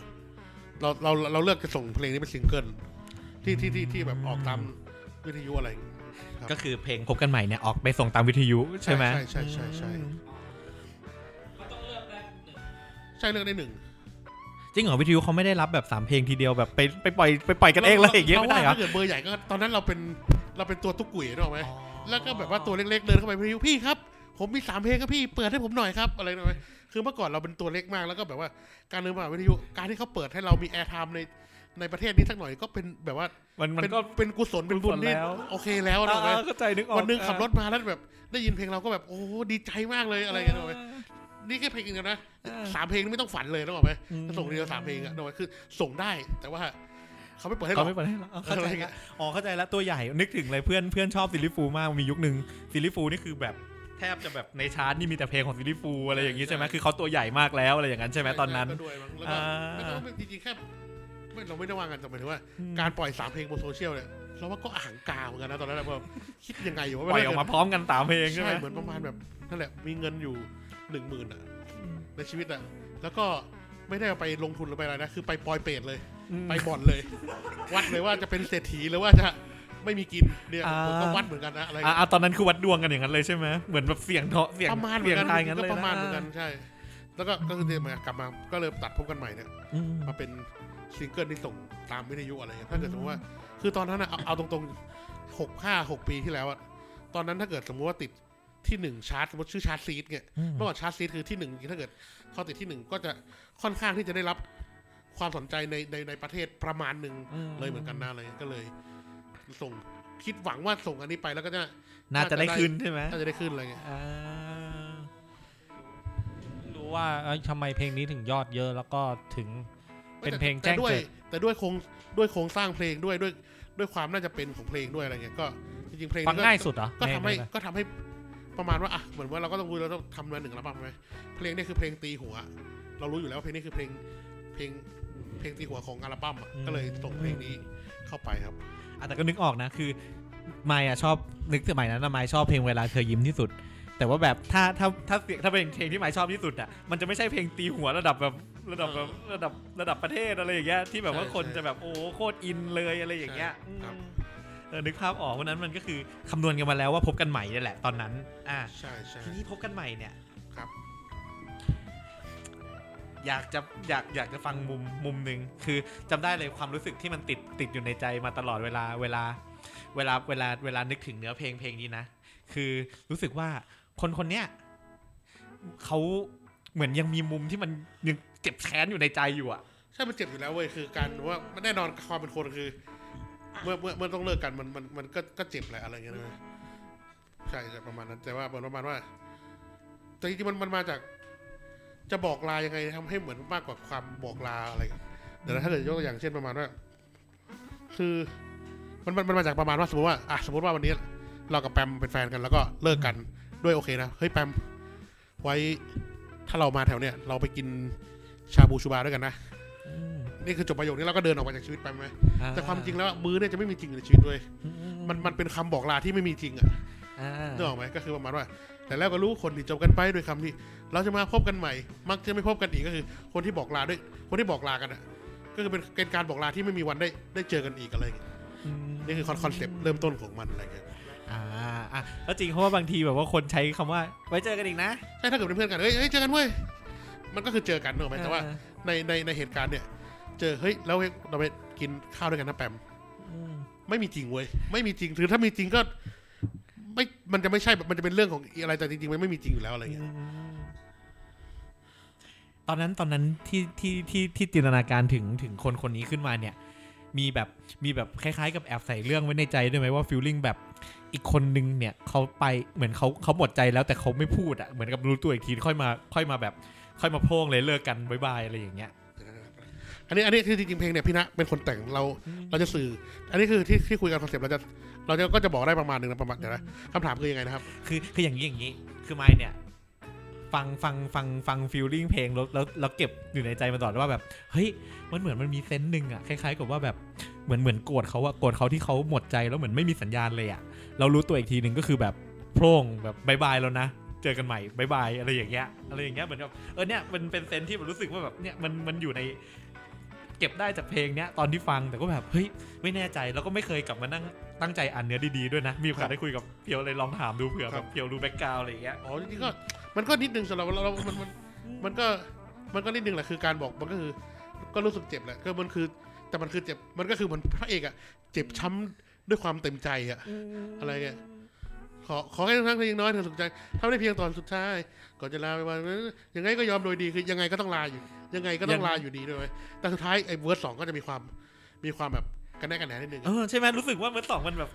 เราเราเราเลือกจะส่งเพลงนี้เป็นซิงเกิลที่ที่ที่ที่แบบออกตามวิทยุอะไรอย่างเงี้ยครับก็คือเพลงพบกันใหม่เนี่ยออกไปส่งตามวิทยุใช่ไหมใช่ใช่ใช่ใช่อืมใช่เลือกได้หนึ่งจริงเหรอวิทยุเขาไม่ได้รับแบบสามเพลงทีเดียวแบบไปไปปล่อยไปปล่อยกันเองเลยอย่างเงี้ยไม่ได้เหรอถ้าเกิดเบอร์ใหญ่ก็ตอนนั้นเราเป็นเราเป็นตัวตุ๊กกุ๋ยนึกออกไหมแล้วก็แบบว่าตัวเล็กๆเดินเข้าไปพี่พี่ครับ ผมมีสามเพลงครับพี่เปิดให้ผมหน่อยครับอะไรหน่อย คือเมื่อก่อนเราเป็นตัวเล็กมากแล้วก็แบบว่าการเดินมาวิทยุการที่เขาเปิดให้เรามี airtime ในในประเทศนี้สักหน่อยก็เป็นแบบว่ามันมันเป็นก็เป็นกุศลเป็นบุญที่กุศลแล้ว โอเคแล้วนะอ่าเข้าใจนึกออกวันหนึ่งขับรถมาแล้วแบบ ได้ยินเพลงเราก็แบบโอ้ดีใจมากเลยอะไรอย่างเงี้ยนึกออกไหมนี่แค่เพลงเดียวนะอ่าสามเพลงนี่ไม่ต้องฝันเลยนึกออกไหมอืมถ้าส่งทีเดียวสามเพลงอะนึกออกไหมคือ ส่งได้แต่ว่าเขาไม่เปิดให้เขาเราไม่เปิดให้เราอ๋อเข้าใจอะไรเงี้ละย อ๋อเข้าใจแล้วตัวใหญ่นึกถึงเลยเพื่อนเพื่อนชอบ Silly Fools มากมียุคหนึ่ง Silly Fools นี่คือแบบ แทบจะแบบในชาร์ตนี่มีแต่เพลงของ Silly Fools อะไรอย่างงี้ใช่ไหมคือเขาตัวใหญ่มากแล้วอะไรอย่างนั้นใช่ไหมตอนนั้นก็ด้วยมั้งแล้วก็อ่าไม่ต้องจริงๆแค่ไม่เราไม่ได้ว่ากันแต่หมายถึงว่าอืมการปล่อยสามเพลงบนโซเชียลเนี่ยเราว่าก็อหังการเหมือนกันนะตอนนั้นนะว่าคิดยังไงอยู่ว่าปล่อยออกมาพร้อมกันสามเพลงใช่ไหมใช่เหมือนประมาณแบบนั่นแหละมีเงินอยู่หนึ่งหมื่นอะในชีวิตอะแล้วก็ไม่ได้เอาไปลงทุนหรือไปอะไรนะคือไปปล่อยเปรตเลย ไปบ่อนเลย วัดเลยว่าจะเป็นเศรษฐีหรือว่าจะ ไม่มีกินเนี่ยผมก็วัดเหมือนกันนะอะไรอ่าอ่าตอนนั้นคือวัดดวงกันอย่างนั้นเลยใช่ไหมเหมือนแบบเสียงเถาะเสียงประมาณเหมืเสีอยนงกันทายงั้นก็เลยประมาณเหมือนกันใช่ แล้วก็ก็คือเนี่ยมากลับมาก็เลยตัดพบกันใหม่เนี่ยอืมมาเป็นซิงเกิลที่ส่งตามวิทยุอะไรเงี้ยถ้าเกิดสมมติว่า คือตอนนั้นอะเอาเอาตรงๆหกห้าหกปีที่แล้วอะตอนนั้นถ้าเกิดสมมติว่าติดที่หนึ่งชาร์ตสมมติชื่อ chart Seed เนี่ยอืมเมื่อก่อน chart Seed คือที่หนึ่งถ้าเกิดเขาติดที่หนึ่งก็จะค่อนข้างที่จะได้รับความสนใจในในในประเทศประมาณหนึ่งเลยเหมือนกันนะอะไรเงี้ยก็เลย ส่งคิดหวังว่าส่งอันนี้ไปแล้วก็จะน่าจะได้ขึ้นใช่ไหมน่าจะได้ขึ้นอะไรเงี้ยอ่ารู้ว่าเอ้ยทำไมเพลงนี้ถึงยอดเยอะแล้วก็ถึงเป็นเพลงแจ้งแต่ด้วยเกิดแต่ด้วยโครงด้วยโครงสร้างเพลงด้วยด้วยด้วยความน่าจะเป็นของเพลงด้วยอะไรเงี้ยก็จริงๆเพลงฟังนี้ง่ายสุดเหรอก็ทำให้ในในก็ทำให้ประมาณว่าอะเหมือนว่าเราก็ต้องรู้เราต้องทำมาหนึ่งอัลบั้มใช่ไหมเพลงนี้คือเพลงตีหัว เรารู้อยู่แล้วว่าเพลงนี้คือเพลงเพลงเพลงตีหัวของอัลบั้มอะก็เลยส่งเพลงนี้เข้าไปครับอะ แต่ก็นึกออกนะคือไมค์อะชอบนึกสมัยนั้นนะไมค์ชอบเพลงเวลาเธอยิ้มที่สุด แต่ว่าแบบถ้าถ้าถ้าเสียงถ้าเป็นเพลงที่ไมค์ชอบที่สุดอะมันจะไม่ใช่เพลงตีหัวระดับแบบระดับแบบระดับระดับประเทศอะไรอย่างเงี้ยที่แบบว่าใช่คนใช่จะแบบโอ้โคตรอินเลยอะไรอย่างเงี้ยใช่ครับอืมเออนึกภาพออกวันนั้นมันก็คือคำนวณกันมาแล้วว่าพบกันใหม่นี่แหละตอนนั้น อ่าใช่ใช่ทีนี้พบกันใหม่เนี่ยครับ อยากจะอยากอยากจะฟังมุมมุมหนึ่งคือจำได้เลยความรู้สึกที่มันติดติดอยู่ในใจมาตลอดเวลาเวลา เวลาเวลาเวลานึกถึงเนื้อเพลงเพลงนี้นะ คือรู้สึกว่าคนคนเนี้ยเขาเหมือนยังมีมุมที่มันยังเจ็บแค้นอยู่ในใจอยู่อะใช่มันเจ็บอยู่แล้วเว้ยคือการว่ามันแน่นอนความเป็นคนคือ เมื่อเมื่อเมื่อต้องเลิกกันมันมันมันก็ก็เจ็บแหละอะไรเงี้ยนะใช่จะประมาณนั้นแต่ว่าประมาณว่าแต่จริงๆมันมันมาจาก จะบอกลายังไงทำให้เหมือนมากกว่าความบอกลาอะไรเดี๋ยวนะถ้าเกิดยกตัวอย่างเช่นประมาณว่า คือมันมันมันมาจากประมาณว่าสมมติว่าอะสมมติว่าวันนี้ เรากับแปมเป็นแฟนกันแล้วก็เลิกกันด้วยโอเคนะเฮ้ยแปมไว้ถ้าเรามาแถวเนี้ยเราไปกินชาบูชูบาด้วยกันนะนี่คือจบประโยคนี้เราก็เดินออกมาจากชีวิตไปไหมแต่ความจริงแล้วมือเนี่ยจะไม่มีจริงอยู่ในชีวิตเลยมันมันเป็นคำบอกลาที่ไม่มีจริงอะอ่า นึกออกไหมก็คือประมาณว่า แต่แล้วก็รู้คนที่จบกันไปด้วยคำที่ เราจะมาพบกันใหม่ มักจะไม่พบกันอีกก็คือ คนที่บอกลาด้วย คนที่บอกลากันอะ ก็คือเป็นเป็นการบอกลาที่ไม่มีวันได้ได้เจอกันอีกอะไรอย่างเงี้ยนี่คือคอน concept เริ่มต้นของมันอะไรเงี้ยอ่าอะก็จริงเพราะว่าบางทีแบบว่าคนใช้คำว่า ไว้เจอกันอีกนะใช่ถ้าเกิดเป็นเพื่อนกันเฮ้ยเฮ้ยเจอกันเว้ยมันก็คือเจอกันเนอะไหมแต่ว่าเออในในในเหตุการณ์เนี่ย เจอเฮ้ยแล้วเราไปกินข้าวด้วยกันนะแปมอืมไม่มีจริงเว้ยไม่มีจริงหรือถ้ามีจริงก็ ไม่มันจะไม่ใช่แบบมันจะเป็นเรื่องของอะไรแต่จริงๆมันไม่มีจริงอยู่แล้วอะไรเงี้ยตอนนั้นตอนนั้นที่ที่ที่ที่จินตนาการถึงถึงคนคนนี้ขึ้นมาเนี่ย มีแบบมีแบบคล้ายๆ กับแอบใส่เรื่องไว้ในใจด้วยไหมว่า feeling แบบอีกคนนึงเนี่ยเขาไปเหมือนเขาเขาหมดใจแล้วแต่เขาไม่พูดอะเหมือนกับรู้ตัวอีกทีค่อยมาค่อยมาแบบ ค่อยมาโพล่งเลยเลิกกัน bye bye อะไรอย่างเงี้ยอันนี้อันนี้คือจริงๆเพลงเนี่ยพี่ณเป็นคนแต่งเราเราจะสื่อ อันนี้คือที่ที่คุยกัน concept เราจะ เราจะก็จะบอกได้ประมาณหนึ่งนะประมาณเดี๋ยวนะคำถามคือยังไงนะครับ คือคืออย่างนี้อย่างนี้คือไมเนี่ยฟังฟังฟังฟัง feeling เพลงแล้วแล้วแล้วเก็บอยู่ในใจมาตลอดว่าแบบเฮ้ยมันเหมือนมันมี sense หนึ่งอะคล้ายๆกับว่าแบบเหมือนเหมือนโกรธเขาอะโกรธเขาที่เขาหมดใจแล้วเหมือนไม่มีสัญญาณเลยอะเรารู้ตัวอีกทีหนึ่งก็คือแบบโพล่งแบบ bye bye แล้วนะเจอกันใหม่ bye bye อะไรอย่างเงี้ยอะไรอย่างเงี้ยเหมือนกับเออเนี่ยมันเป็น sense ที่มันรู้สึกว่าแบบเนี่ยมันมันอยู่ในเก็บได้จากเพลงเนี้ยตอนที่ฟังแต่ก็แบบเฮ้ยไม่แน่ใจแล้วก็ไม่เคยกลับมานั่ง ตั้งใจอ่านเนื้อดีๆด้วยนะ มีโอกาสได้คุยกับเพียวเลยลองถามดูเผื่อคแบรับบเพียวรู้แบ็กกราวอะไรอย่างเงี้ยอ๋อจริงๆก็มันก็นิดนึงสำหรับเราเรา มันมันมันก็มันก็นิดนึงแหละคือการบอกมันก็คือก็รู้สึกเจ็บแหละก็มันคือ แต่มันคือเจ็บมันก็คือเหมันพระเอกอะเจ็บช้ำด้วยความเต็มใจอะอะไรเงี้ยขอขอให้ทุกท่านเพียงน้อยเธอสุขใจถ้าไม่ได้เพียงตอนสุดท้ายก่อนจะลาไปวันนั้นยังไงก็ยอมโดยดีคือยังไงก็ต้องลาอยู่ ยังไงก็ต้องลาอยู่ดีด้วยแต่สุดท้ายไอ้เวิร์ดสองก็จะมีความมีความแบบ กระแนะกระแหนนิดนึงเออใช่ไหมรู้สึกว่าเมื่อสองมันแบบ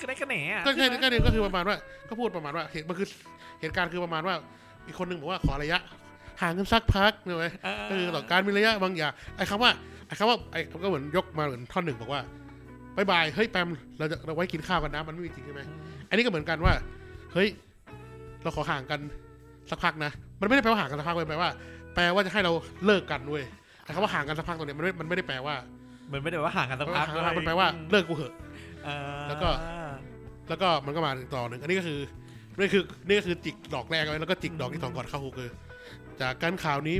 กระแนะกระแหนอะก็ใช่ก็เนี่ยก็คือประมาณว่าก็พูดประมาณว่าเหตุมันคือเหตุการณ์คือประมาณว่าอีกคนหนึ่งบอกว่าขอระยะห่างกันสักพักเนี่ยไหมก็คือต่อการมีระยะบางอย่างไอ้คำว่าไอ้คำว่าไอ้ก็เหมือนยกมาเหมือนท่อนหนึ่งบอกว่า bye bye เฮ้ยแปมเราจะเราไว้กินข้าวกันนะมันไม่มีจริงใช่ไหมอันนี้ก็เหมือนกันว่า เฮ้ย เราขอห่างกันสักพักนะมันไม่ได้แปลว่าห่างกันสักพักเลยแปลว่า แปลว่าจะให้เราเลิกกันเว้ยไอ้คำว่าห่างกันสักพักตรงเนี้ยมันไม่มันไม่ได้แปลว่าเห มือนไม่ได้ว่าห่างกันสักพักห่างกันสักพักมันแปลว่าเลิกกูเหอะเออแล้วก็ แล้วก็มันก็มาถึงต่อหนึ่งอันนี้ก็คือนี่คือนี่ก็คือจิกดอกแรกไว้แล้วก็จิกดอกที่สองก่อนเข้าคุกคือจากการข่าวนี้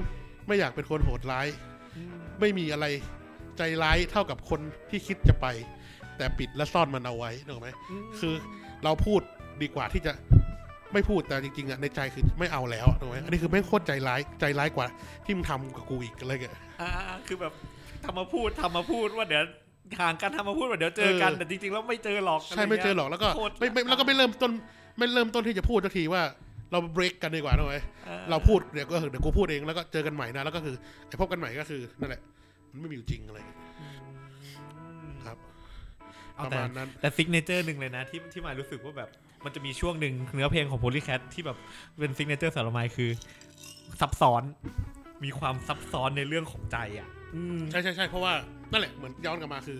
ไม่อยากเป็นคนโหดร้าย ไม่มีอะไรใจร้ายเท่ากับคนที่คิดจะไป แต่ปิดและซ่อนมันเอาไว้นึกออกไหมคือเราพูดดีกว่าที่จะไม่พูดแต่จริงๆอะในใจคือไม่เอาแล้วนึกออกไหมอันนี้คือแม่งโคตรใจร้ายใจร้ายกว่าที่มึงทำกับกูอีกอะไรเงี้ยอ่าคือแบบ ทำมาพูดทำมาพูดว่าเดี๋ยวห่างกันทำมาพูดว่าเดี๋ยวเจอกันเออแต่จริงๆแล้วไม่เจอหรอกใช่ไม่เจอหรอกแล้วก็โคตรไม่ไม่แล้วก็ไม่เริ่มต้นไม่เริ่มต้นที่จะพูดสักทีว่าเราเบรกกันดีกว่านึกออกไหมเราพูดเดี๋ยวก็เดี๋ยวกูพูดเองแล้วก็เจอกันใหม่นะแล้วก็คือไอ้พบกันใหม่ก็คือนั่นแหละมันไม่มีอยู่จริงอะไรอย่างเงี้ยครับเอาประแต่มาณนั้นแต่ signature หนึ่งเลยนะที่ที่หมายรู้สึกว่าแบบมันจะมีช่วงหนึ่งเนื้อเพลงของ Polycat ที่แบบเป็น signature สำหรับไมค์คือ ซับซ้อนมีความซับซ้อนในเรื่องของใจอะอืม ใช่ใช่ใช่เพราะว่านั่นแหละเหมือนย้อนกลับมาคือ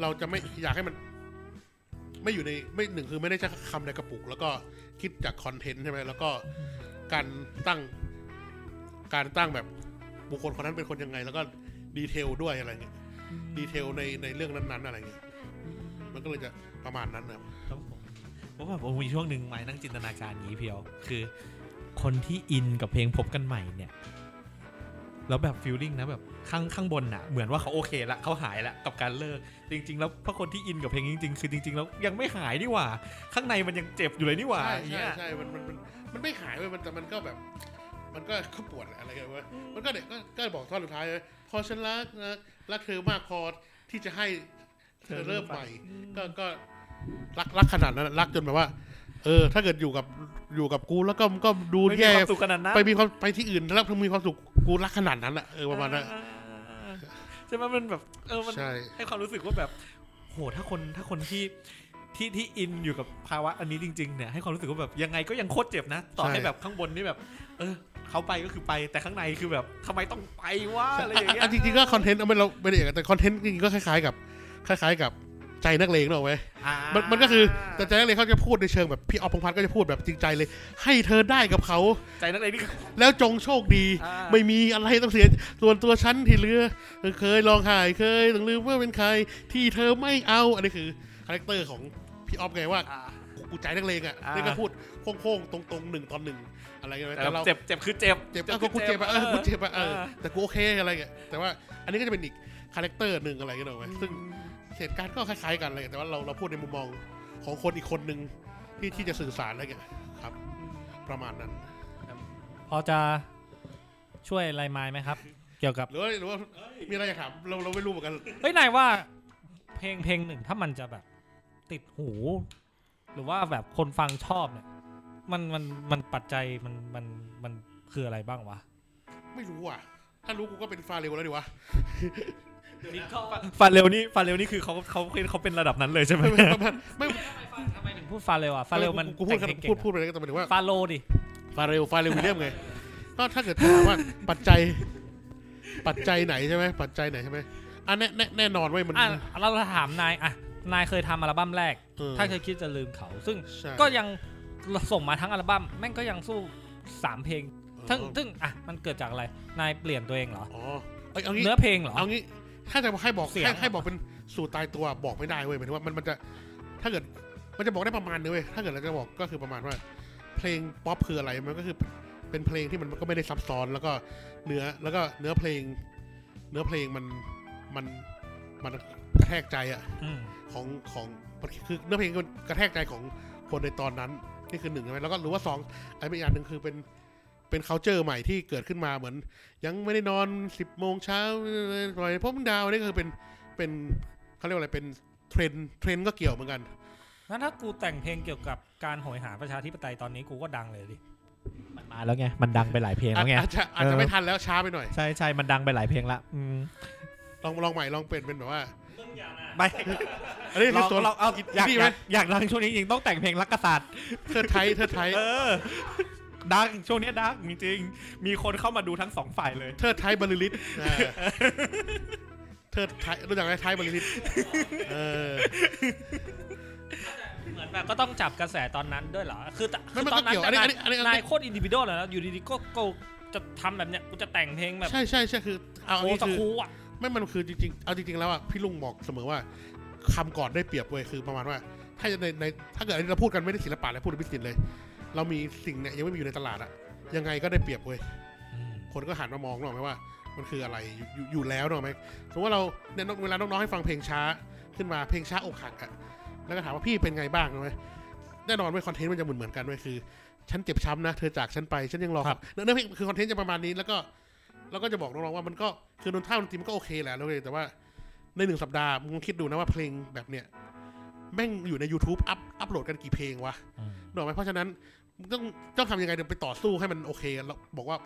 เราจะไม่อยากให้มัน ไม่อยู่ในไม่หนึ่งคือไม่ได้ใช้คำในกระปุก แล้วก็คิดจาก content ใช่ไหมแล้วก็การตั้ง การตั้งแบบบุคคลคนนั้นเป็นคนยังไง แล้วก็ detail ด้วยอะไรเงี้ย detail ในในเรื่องนั้น ๆ อะไรเงี้ยมันก็เลยจะประมาณนั้นนะครับครับผมเพราะว่าผมมีช่วงหนึ่งไม้นั่งจินตนาการอย่างนี้เพียว คือ คนที่อินกับเพลงพบกันใหม่เนี่ย แล้วแบบ feeling นะแบบ ข้างข้างบนน่ะ เหมือนว่าเขาโอเคละเขาหายละกับการเลิก จริง ๆ แล้วเพราะคนที่อินกับเพลงจริง ๆ คือจริง ๆ แล้วยังไม่หายนี่หว่า ข้างในมันยังเจ็บอยู่เลยนี่หว่าใช่อย่างใช่เงี้ยใช่มันมันมันมันไม่หายเว้ยมันแต่มันก็แบบ มันก็ก็ปวดแหละอะไรกันเว้ยมันก็เด็กก็ก็บอกท่อนสุดท้ายเลยพอฉันรักนะรักเธอมากพอที่จะให้เธอเริ่มใหม่ก็ก็รักรักขนาดนั้นรักจนแบบว่า เออ ถ้าเกิดอยู่กับอยู่กับกูแล้วก็ก็ดูไม่มีแย่ความสุขขนาดนั้นไปมีความไปที่อื่นแล้วมีความสุขกูรักขนาดนั้นอะเออประมาณนั้นอ่า ใช่ไหมมันแบบเออมันใช่ ให้ความรู้สึกว่าแบบ โหถ้าคนถ้าคนที่ที่ที่อินอยู่กับภาวะอันนี้จริง ๆ เนี่ยให้ความรู้สึกว่าแบบยังไงก็ยังโคตรเจ็บนะ ต่อให้แบบข้างบนนี่แบบ เออเขาไปก็คือไปแต่ข้างในคือแบบทำไมต้องไปวะอะไรอย่างเงี้ยอะจริงๆก็คอนเทนต์เอาไม่เราไม่ได้อย่างนั้นแต่คอนเทนต์จริงๆก็คล้ายๆกับ คล้าย ๆ กับ ใจนักเลงเนกอะไหมอ่ามันมันก็คือแต่ใจนักเลงเขาจะพูดในเชิงแบบพี่ออฟพงษ์พัฒน์ก็จะพูดแบบจริงใจเลย ให้เธอได้กับเขาใจนักเลงนี่คือแล้วจงโชคดีอ่าไม่มีอะไรต้องเสียส่วนตัวฉันที่เหลือเคยลองหายเคยต้องลืมว่าเป็นใคร ที่เธอไม่เอาอันนี้คือ character ของพี่ออฟไงว่าอ่ากูใจนักเลงอะอ่านี่ก็พูดโค้งๆตรงๆหนึ่งตอนหนึ่งอะไรกันไหมแต่แต่เราเจ็บเจ็บคือเจ็บเจ็บก็กูเจ็บอะเออกูเจ็บอะเออเออแต่กูโอเคอะไรเงี้ยแต่ว่าอันนี้ก็จะเป็นอีก character หนึ่งอะไรกันหน่อยซึ่ง เหตุการณ์ก็คล้ายๆกันเลย แต่ว่าเราเราพูดในมุมมองของคนอีกคนหนึ่งที่ที่จะสื่อสารอะไรเงี้ยครับ ประมาณนั้น พอจะช่วยอะไรไม้ไหมครับ เกี่ยวกับหรือว่าหรือว่ามีอะไรอยากถามเราเราไม่รู้เหมือนกัน เฮ้ยนายว่าเพลงเพลงหนึ่งถ้ามันจะแบบติดหู หรือว่าแบบคนฟังชอบเนี่ย มันมันมันปัจจัยมันมันมันคืออะไรบ้างวะ ไม่รู้อะ ถ้ารู้กูก็เป็นฟาเรลแล้วดิวะ ฟันเร็วนี่ฟันเร็วนี่คือเขาเขาเขาเป็นระดับนั้นเลยใช่ไหมไม่ไม่ไม่ไม่ทำไมถึงพูดฟาเรลอะฟาเรลมันกูพูดแต่งเพลงเก่พูดงพูดไปเลยก็แต่หมายถึงว่าฟาโลดิฟาเรลฟาเรลวิลเลียมไงก็ถ้าเกิดถามว่าปัจจัย ปัจจัยไหนใช่ไหมปัจจัยไหนใช่ไหมอันแน่แน่แน่นอนเว้ยมันอะเราถามนายอะนายเคยทำอัลบั้มแรกเออถ้าเคยคิดจะลืมเขา ซึ่งใช่ก็ยังส่งมาทั้งอัลบั้มแม่งก็ยังสู้สามเพลงซึ่งเออซึ่งอะมันเกิดจากอะไร นายเปลี่ยนตัวเองเหรออ๋อเอ้ยเอางี้เนื้อเพลงเหรอเอางี้ ถ้าจะให้บอกเสียงให้ให้บอกเป็นสูตรตายตัวบอกไม่ได้เว้ยหมายถึงว่ามันมันจะถ้าเกิดมันจะบอกได้ประมาณนึงเว้ยถ้าเกิดเราจะบอกก็คือประมาณว่า เพลงป๊อปคืออะไรมันก็คือเป็นเพลงที่มันก็ไม่ได้ซับซ้อนแล้วก็เนื้อแล้วก็เนื้อเพลง เนื้อเพลงมันมันมันกระแทกใจอะอืมของของคือเนื้อเพลงมันกระแทกใจของคนในตอนนั้นนี่คือหนึ่งใช่ไหมแล้วก็หรือว่าสองอะไรเป็นอย่างหนึ่งคือเป็น เป็น c u เจอร์ใหม่ที่เกิดขึ้นมาเหมือน ยังไม่ได้นอนสิบโมงเช้าปล่อยผมดาวนี่ก็คือเป็นเป็นเขาเรียกว่าอะไรเป็นเทรนด์เทรนด์ก็เกี่ยวเหมือนกันงั้นถ้ากูแต่งเพลงเกี่ยวกับการโหยหาประชาธิปไตยตอนนี้กูก็ดังเลยดิมันมาแล้วไงมันดังไปหลายเพลงแล้วไงอาจจะอาจจะเออไม่ทันแล้วช้าไปหน่อยใช่ใช่มันดังไปหลายเพลงละอืมลองลองใหม่ลองเปลี่ยนเป็นแบบว่าไม่อันนี้เราคือตัวเราเอาอยากนี่อไหมยากอยากดังช่วงนี้จริงต้องแต่งเพลงรักกษัตริย์เทิดไทยเทิดไทยเออ ดังช่วงนี้ดังจริงๆมีคนเข้ามาดูทั้งสองฝ่ายเลยเทิดไทยบริลิตอ่าเทิดไทยรู้จักไหมไทยบริลิตเออเหมือนแบบก็ต้องจับกระแสตอนนั้นด้วยเหรอ คือแต่คืไม่อมันตอก็นนั้นเกี่ยวอันนี้นาอัยนนี้อันนี้อันนายนี้โคตรอินดิวิโดเลยนะอยู่ดีๆก็ก็จะทำแบบเนี้ยกูจะแต่งเพลงแบบ ใช่ใช่ใช่คือเอาอันโอ้นี้สคือคูอะไม่มันคือจริงๆ เอาจริงๆแล้วอะพี่ลุงบอกเสมอว่าคำก่อนได้เปรียบเว้ยคือประมาณว่า ถ้าในในถ้าเกิดอันนี้เราพูดกันไม่ได้ศิลปะแล้วพูดถึงบิสเนสเลย เรามีสิ่งเนี่ยยังไม่มีอยู่ในตลาดอะยังไงก็ได้เปรียบเว้ยคนก็หันมามองหรอกไหมว่า มันคืออะไรอยู่อยู่อยู่แล้วหรอกไหมสมมติว่าเราเนี่ยเวลาน้องๆให้ฟังเพลงช้าขึ้นมาเพลงช้าอกหักอะแล้วก็ถามว่าพี่เป็นไงบ้างไหมแน่นอนว่า content มันจะเหมือนเหมือนกันเว้ยคือฉันเจ็บช้ำนะเธอจากฉันไปฉันยังรอครับเนื้อเพลงคือ content จะประมาณนี้แล้วก็เราก็จะบอกน้องๆว่ามันก็คือดนตรีดนตรีมันก็โอเคแหละแล้วเลยแต่ว่าในหนึ่งสัปดาห์มึงลองคิดดูนะว่าเพลงแบบเนี้ยแม่งอยู่ใน YouTube อัพอัพโหลดกันกี่เพลงวะนึกออกไหมเพราะฉะนั้นมึง ต้องต้องทำยังไงเดี๋ยวไปต่อสู้ให้มันโอเคแล้วบอกว่า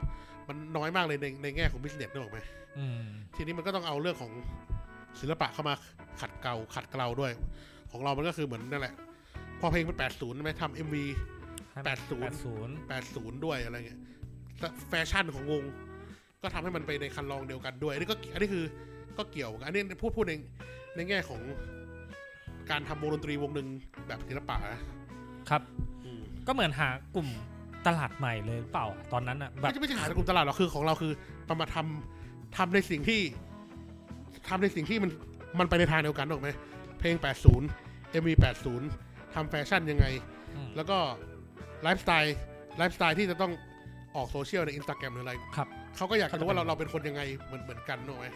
มันน้อยมากเลยในในแง่ของ business นึกออกไหมอืมทีนี้มันก็ต้องเอาเรื่องของศิลปะเข้ามาขัดเกลาขัดเกลาด้วย ของเรามันก็คือเหมือนนั่นแหละ พอเพลงมัน80ใช่ไหมทำ MV 80แปดศูนย์80ด้วยอะไรเงี้ยแล้วแฟชั่นของวง ก็ทำให้มันไปในครรลองเดียวกันด้วยอันนี้ก็อันนี้คือก็เกี่ยวกันอันนี้พูดพูดในในแง่ของการทำวงดนตรีวงหนึ่งแบบศิลปะนะครับอืม ก็เหมือนหากลุ่มตลาดใหม่เลยเปล่าอะตอนนั้นอะแบไม่บใช่ไม่ใช่หาในกลุ่มตลาดหรอกคือของเราคือประมาทำทำในสิ่งที่ทำในสิ่งที่มันมันไปในทางเดียวกันถูกไหมเพลง 80 MV 80ทำแฟชั่นยังไง อืม แล้วก็ lifestyle lifestyle ที่จะต้องออกโซเชียลในอินสตาแกรมหรืออะไรครับ เขาก็อยากจะรู้ว่าเราเราเป็นคนยังไงเหมือนเหมือนกันถูกไหม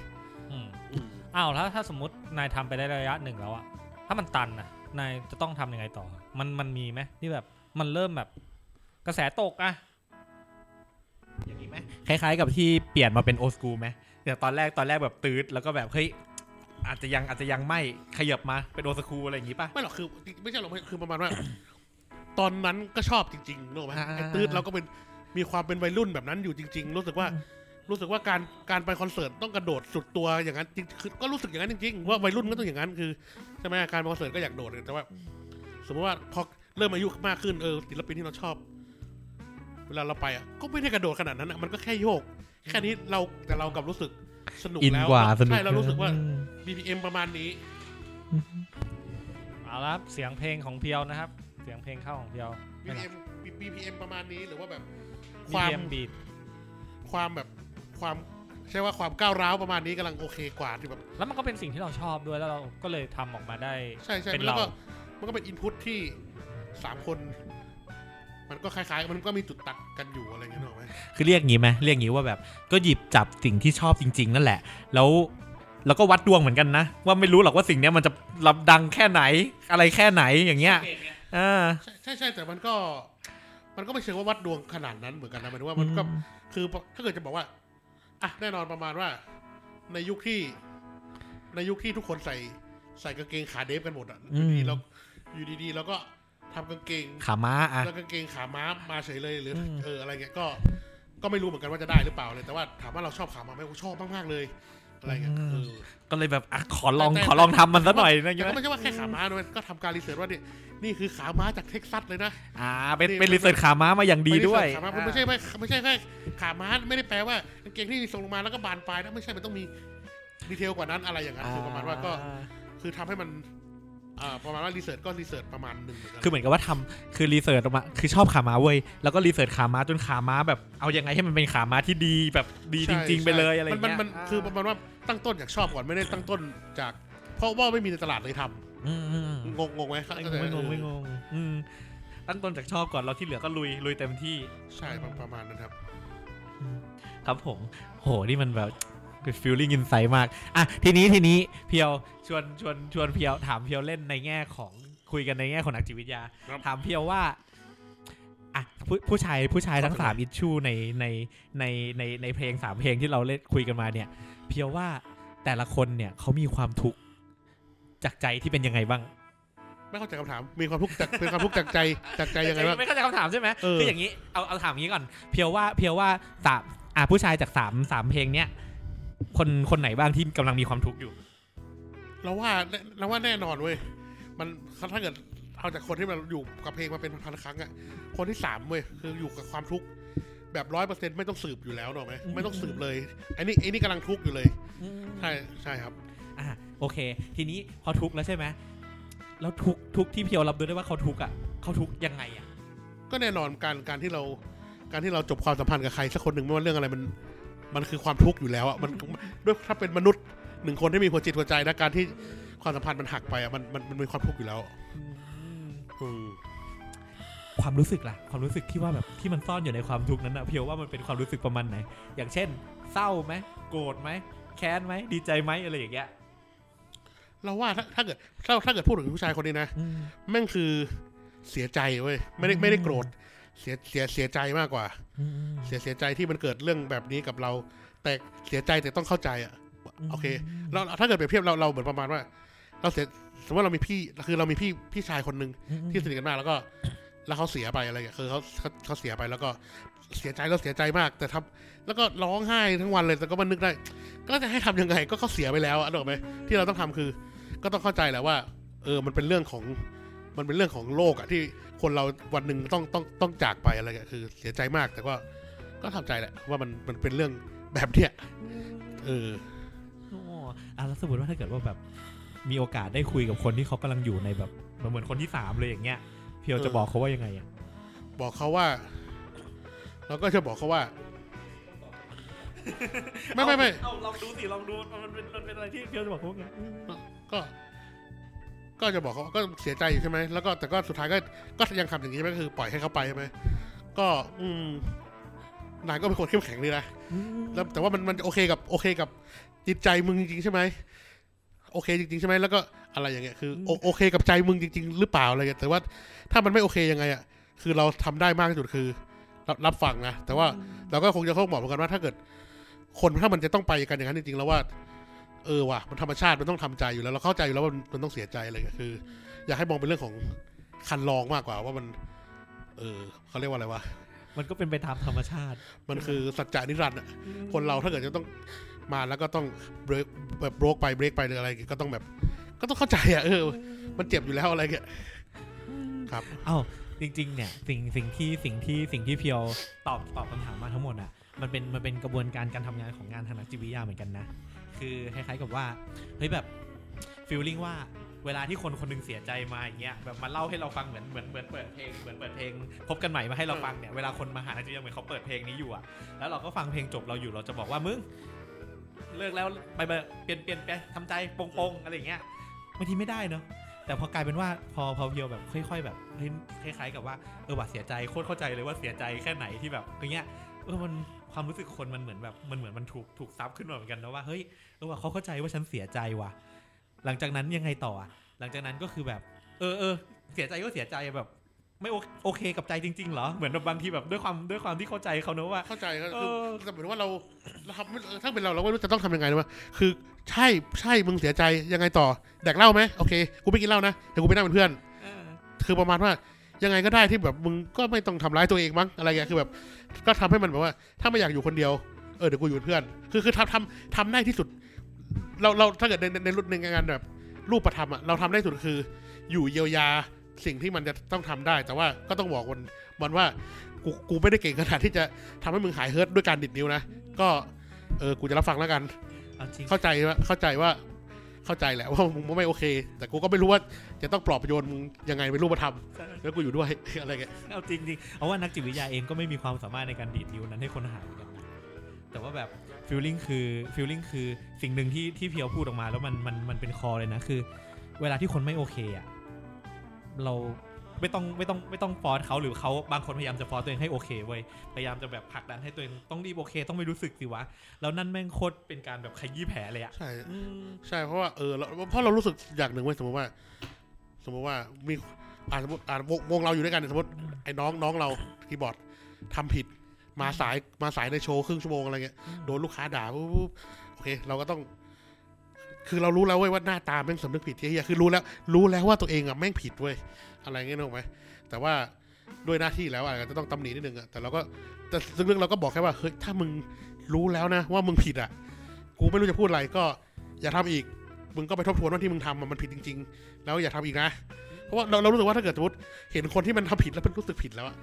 อืมอืมอ้าวแล้วถ้าสมมตินายทำไปได้ระยะหนึ่งแล้วอะถ้ามันตันอะนายจะต้องทำยังไงต่อ มันมันมีไหมที่แบบ มันเริ่มแบบกระแสตกอะอย่างนี้ไหมคล้ายๆ กับที่เปลี่ยนมาเป็นโอ o กูไหมเดี๋ยวตอนแรกตอนแรกแบบตืดแล้วก็แบบเฮ้ยอาจจะยังอาจจะยังไม่ขยับมาเป็นโอ o กูอะไรอย่างงี้ป่ะ ไม่หรอกคือไม่ใช่หรอกคือประมาณว่า ตอนนั้นก็ชอบจริงๆนึกออกไหมอ่าไอ้ตืดเราก็เป็นมีความเป็นวัยรุ่นแบบนั้นอยู่จริง ๆ รู้สึกว่า รู้สึกว่าการการไปคอนเสิร์ตต้องกระโดดสุดตัวอย่างนั้นจริงคือก็รู้สึกอย่างนั้นจริง ๆ ว่าวัยรุ่นก็ต้องอย่างนั้นคือใช่ไหมการไปคอนเสิร์ตก็อยากโดดแต่ว่า สมมติว่าพอ เริ่มอายุมากขึ้นเออศิลปินที่เราชอบ เวลาเราไปอะก็ไม่ได้กระโดดขนาดนั้นอะมันก็แค่โยก แค่นี้เราแต่เรากลับรู้สึกสนุกอินแล้วกว่าสนุก ใช่เรารู้สึกว่าอืม BPM ประมาณนี้ เอาละครับเสียงเพลงของเพียวนะครับ เสียงเพลงเข้าของเพียว BPM BPM ประมาณนี้หรือว่าแบบความ BPM beat ความแบบความใช่ว่าความก้าวร้าวประมาณนี้กำลังโอเคกว่าที่แบบแล้วมันก็เป็นสิ่งที่เราชอบด้วยแล้วเราก็เลยทำออกมาได้ใช่ใช่เป็นแล้วก็เรามันก็เป็นอินพุตที่ สามคน มันก็คล้ายๆ มันก็มีจุดตัดกันอยู่อะไรอย่างเงี้ยนึกออกไหมคือเรียกงี้ไหมเรียกงี้ว่าแบบ ก็หยิบจับสิ่งที่ชอบจริง ๆ นั่นแหละ แล้วแล้วก็วัดดวงเหมือนกันนะ ว่าไม่รู้หรอกว่าสิ่งเนี้ยมันจะรับดังแค่ไหน อะไรแค่ไหนอย่างเงี้ยอ่าใช่ใช่ใช่แต่มันก็ มันก็ไม่เชิงว่าวัดดวงขนาดนั้นเหมือนกันนะหมายถึงว่ามันก็คือถ้าเกิดจะบอกว่าอะแน่นอนประมาณว่า ในยุคที่ ในยุคที่ทุกคนใส่ใส่กางเกงขาเดฟกันหมดอะอยู่ดีๆเราอยู่ดีๆเราก็ ทำกางเกงขาม้าอะแล้วกางเกงขาม้ามาเฉยเลยหรืออมเอออะไรเงี้ยก็ก็ไม่รู้เหมือนกันว่าจะได้หรือเปล่าเลยแต่ว่าถามว่าเราชอบขาม้าไหมผมชอบมากๆเลยอะไรเงี้ยเออก็เลยแบบอะขอลองแต่ขอลองทำมันซะหน่อยนะแต่เงี้ยก็ไม่ใช่ว่าแค่ขาม้าด้วยก็ทำการ research ว่านี่นี่คือขาม้าจากเท็กซัสเลยนะอ่าเป็นเป็น research ขาม้ามาอย่างดีด้วยขาม้ามันไม่ใช่ว่าไม่ใช่แค่ขาม้าไม่ได้แปลว่ากางเกงที่ส่งลงมาแล้วก็บานปลายนะไม่ใช่มันต้องมี detail กว่านั้นอะไรอย่างนั้นคือประมาณว่าก็คือทำให้มันอ่า ประมาณว่า research ก็ research ประมาณหนึ่งเหมือนกันคือเหมือนกับว่าทำคือ research ออกมาคือชอบขาม้าเว้ยแล้วก็ research ขาม้าจนขาม้าแบบเอายังไงให้มันเป็นขาม้าที่ดีแบบดีจใช่ริง ๆ ไปเลยใช่อะไรมันเงี้ยมันมันคือประมาณว่าตั้งต้นจากชอบก่อนไม่ได้ตั้งต้นจาก เพราะว่าไม่มีในตลาดเลยทอืมอืมำงงงงไหมไม่งงไม่งงไม่งงอืมตั้งต้นจากชอบก่อนเราที่เหลือก็ลุยลุยเต็มที่ใช่ประประมาณนั้นครับ ครับผม โหนี่มันแบบ คือ feeling insight มาก อะ ทีนี้ทีนี้เพียวชวนชวนชวนเพียวถามเพียวเล่นในแง่ของคุยกันในแง่ของนักจิตวิทยา ครับถามเพียวว่าอะผู้ผู้ชายผู้ชายทั้งเข้าใจสามอิชชูในในในในในเพลงสามเพลงที่เราเล่นคุยกันมาเนี่ย เพียวว่าแต่ละคนเนี่ยเขามีความทุกข์จากใจที่เป็นยังไงบ้าง ไม่เข้าใจคำถาม มีความทุกข์จากเป็นความทุกข์จากใจจากใจยังไงบ้าง ไม่เข้าใจคำถามใช่ไหมเออ คืออย่างนี้เอาเอาถามอย่างนี้ก่อน เพียวว่าเพียวว่าสามอะผู้ชายจากสามสามเพลงเนี้ย คนคนไหนบ้างที่กำลังมีความทุกข์อยู่เราว่าเราว่าแน่นอนเว้ยมันถ้าเกิดเอาจากคนที่มันอยู่กับเพลงมาเป็นพันๆครั้งอะคนที่สามเว้ยคืออยู่กับความทุกข์แบบร้อยเปอร์เซ็นต์ไม่ต้องสืบอยู่แล้วเนอะไหมอืมไม่ต้องสืบเลยไอ้นี่ไอ้นี่กำลังทุกข์อยู่เลยใช่ใช่ครับอะโอเค ทีนี้พอทุกข์แล้วใช่ไหมแล้วทุกข์ทุกข์ที่เพียวรับรู้ได้ว่าเขาทุกข์อะเขาทุกข์ยังไงอะก็แน่นอนการการที่เราการที่เราจบความสัมพันธ์กับใครสักคนหนึ่งไม่ว่าเรื่องอะไรมัน มันคือความทุกข์อยู่แล้วอะมันด้วยถ้าเป็นมนุษย์หนึ่งคนที่มีหัวจิตหัวใจนะการที่ความสัมพันธ์มันหักไปอะมันมันมันมีความทุกข์อยู่แล้วอืมความรู้สึกล่ะ ความรู้สึกที่ว่าแบบที่มันซ่อนอยู่ในความทุกข์นั้นอะเพียวว่ามันเป็นความรู้สึกประมาณไหน อย่างเช่น เศร้าไหมโกรธไหมแค้นไหมดีใจไหมอะไรอย่างเงี้ยเราว่าถ้าถ้าเกิดถ้าถ้าเกิดพูดถึงผู้ชายคนนี้นะแม่งคือเสียใจเว้ยไม่ได้ไม่ได้โกรธ เสียเสียเสียใจมากกว่า เสียเสียใจที่มันเกิดเรื่องแบบนี้กับเรา แต่เสียใจแต่ต้องเข้าใจอะโอเคเราถ้าเกิดเปรียบเทียบเราเราเหมือนประมาณว่า เราเสียสมมติว่าเรามีพี่คือเรามีพี่พี่ชายคนหนึ่งที่สนิทกันมากแล้วก็ แล้วเขาเสียไปอะไรอย่างเงี้ยคือเขาเขาเขาเสียไปแล้วก็เสียใจแล้วเสียใจมาก แต่ทำแล้วก็ร้องไห้ทั้งวันเลยแต่ก็มันนึกได้ ก็จะให้ทำยังไงก็เขาเสียไปแล้วอะนึกออกไหมที่เราต้องทำคือ ก็ต้องเข้าใจแหละว่า เออมันเป็นเรื่องของมันเป็นเรื่องของโลกอะที่ คนเราวันหนึ่งต้องต้องต้องจากไปอะไรเงี้ยคือ เสียใจมากแต่ก็ก็ทำใจแหละว่ามันมันเป็นเรื่องแบบเนี้ยเออโอ้อะแล้วสมมติว่าถ้าเกิดว่าแบบ มีโอกาสได้คุยกับคนที่เขากำลังอยู่ในแบบเหมือนคนที่สามเลยอย่างเงี้ยเพียวจะเออบอกเขาว่ายังไงอะบอกเขาว่าเราก็จะบอกเขาว่า ไม่ไม่ไม่เอาลองดูสิลองดูมันเป็นมันเป็นอะไรที่เพียวจะบอกเขาว่าไงก็ ก็จะบอกเขาก็เสียใจอยู่ใช่ไหมแล้วก็แต่ก็สุดท้ายก็ก็ยังทำอย่างนี้ใช่ไหมก็คือปล่อยให้เขาไปใช่ไหมก็อืมนายก็เป็นคนเข้มแข็งดีนะแล้วแต่ว่ามันมันโอเคกับโอเคกับจิตใจมึงจริงๆใช่ไหมโอเคจริงๆใช่ไหมแล้วก็อะไรอย่างเงี้ยคือโอโอเคกับใจมึงจริง ๆ หรือเปล่าอะไรเงี้ยแต่ว่าถ้ามันไม่โอเคยังไงอะคือเราทำได้มากที่สุดคือรับรับฟังนะแต่ว่าเราก็คงจะต้องบอกเหมือนกันว่าถ้าเกิด คนถ้ามันจะต้องไปกันอย่างนั้นจริงๆแล้วว่า เออว่ะมันธรรมชาติมันต้องทำใจอยู่แล้วเราเข้าใจอยู่แล้วว่ามันมันต้องเสียใจอะไรเงี้ยคือ อยากให้มองเป็นเรื่องของคันลองมากกว่าว่ามัน เออเขาเรียกว่าอะไรวะมันก็เป็นไปตามธรรมชาติ มันคือสัจจานิรันดร์อะคนเราถ้าเกิดจะต้องมาแล้วก็ต้องเบรกแบบโบรกไปเบรกไปหรืออะไรอย่างเงี้ยก็ต้องแบบ ก็ต้องเข้าใจอะเออ มันเจ็บอยู่แล้วอะไรเงี้ยครับเอ้าจริง ๆ เนี่ย สิ่งสิ่งที่สิ่งที่สิ่งที่เพียวตอบตอบคำถามมาทั้งหมดอะ มันเป็นมันเป็นกระบวนการการทำงานของงานทางนักจิตวิทยาเหมือนกันนะ คือคล้ายๆกับว่าเฮ้ยแบบฟีลลิ่งว่าเวลาที่คนคนหนึงเสียใจมาอย่างเงี้ยแบบมาเล่าให้เราฟังเหมือนเหมือนเหมือนเปิดเพลงเหมือนเปิดเพลงพบกันใหม่มาให้เราฟังเนี่ยเวลาคนมาหานักจิตวิทยาเหมือนเขาเปิดเพลงนี้อยู่อะแล้วเราก็ฟังเพลงจบเราอยู่เราจะบอกว่ามึงเลิกแล้วไปไปเปลี่ยนเปลี่ยนไปทำใจปงปงๆอะไรอย่างเงี้ยบางทีไม่ได้เนาะแต่พอกลายเป็นว่าพอพอเพียวแบบค่อย ๆ แบบเฮ้ยคล้ายๆกับว่าเออว่าเสียใจโคตรเข้าใจเลยว่าเสียใจแค่ไหนที่แบบอย่างเงี้ยเออมันความรู้สึกคนมันเหมือนแบบมันเหมือนมันถูกถูกซับขึ้นมาเหมือนกันนะว่าเฮ้ยเออว่าเขาเข้าใจว่าฉันเสียใจว่ะ หลังจากนั้นยังไงต่ออะหลังจากนั้นก็คือแบบ เออเออเสียใจก็เสียใจแบบไม่โอโอเคกับใจจริงๆเหรอ เหมือนแบบบางทีแบบด้วยความด้วยความที่เข้าใจเขาเนอะว่า เข้าใจก็เอคืออแต่เหมือนว่าเราเราทำถ้าเป็นเราเราไม่รู้จะต้องทำยังไงนะว่าคือใช่ใช่มึงเสียใจยังไงต่อแดกเหล้าไหมโอเคกูไม่กินเหล้านะเดี๋ยวกูไปนั่งเป็นเพื่อนเออคือประมาณว่า ยังไงก็ได้ที่แบบมึงก็ไม่ต้องทำร้ายตัวเองมั้งอะไรเงี้ยคือแบบ ก็ทำให้มันแบบว่า ถ้าไม่อยากอยู่คนเดียวเออเดี๋ยวกูอยู่เป็นเพื่อน คือคือทำทำทำได้ที่สุด เราเราถ้าเกิดในในในรุ่นในงานแบบ รูปธรรมอะเราทำได้สุดคือ อยู่เยียวยาสิ่งที่มันจะต้องทำได้ แต่ว่าก็ต้องบอกมันมันว่ากูกูไม่ได้เก่งขนาดที่จะทำให้มึงหาย hurt ด้วยการดีดนิ้วนะก็เออกูจะรับฟังแล้วกันเอาจริงเข้าใจว่าเข้าใจว่า เข้าใจแหละว่ามึงไม่โอเค แต่กูก็ไม่รู้ว่าจะต้องปลอบประโยชน์มึงยังไงเป็นรูปธรรมแล้วกูอยู่ด้วยอะไรเงี้ยเอาจริงจริงเอาว่านักจิตวิทยาเองก็ไม่มีความสามารถในการดีดนิ้วนั้นให้คนหายเหมือนกันนะแต่ว่าแบบ feeling คือ feeling คือสิ่งหนึ่งที่ที่เพียวพูดออกมาแล้วมันมันมันเป็น core เลยนะคือ เวลาที่คนไม่โอเคอะเรา ไม่ต้องไม่ต้องไม่ต้อง force เขาหรือเขาบางคนพยายามจะ force ตัวเองให้โอเคเว้ยพยายามจะแบบผลักดันให้ตัวเองต้องรีบโอเค ต้องไม่รู้สึกสิวะแล้วนั่นแม่งโคตรเป็นการแบบขยี้แผลเลยอะใช่อืมใช่เพราะว่าเออเราเพราะเรารู้สึกอย่างหนึ่งเว้ยสมมติว่า สมมติว่ามีอ่าสมมติอ่าวงวงเราอยู่ด้วยกันเนี่ยสมมติไอ้น้องน้องเราคีย์บอร์ดทำผิดมาสายมาสายในโชว์ครึ่งชั่วโมงอะไรเงี้ยโดนลูกค้าด่าปุ๊บปุ๊บโอเค เราก็ต้อง คือเรารู้แล้วเว้ยว่าหน้าตาแม่งสำนึกผิดที่เหี้ยคือรู้แล้ว รู้แล้วว่าตัวเองอะแม่งผิดเว้ยอะไรเงี้ยนึกไหมแต่ว่าด้วยหน้าที่แล้วอาจจะต้องตำหนินิดนึงอะแต่เราก็แต่ซึ่งเรื่องเราก็บอกแค่ว่าเฮ้ยถ้ามึงรู้แล้วนะ ว่ามึงผิดอะกูไม่รู้จะพูดอะไรก็อย่าทำอีกมึงก็ไปทบทวนว่าที่มึงทำมันผิดจริง ๆ แล้วอย่าทำอีกนะเพราะว่าเราเรารู้สึกว่าถ้าเกิดสมมติเห็นคนที่มันทำผิดแล้วมันรู้สึกผิดแล้วอะ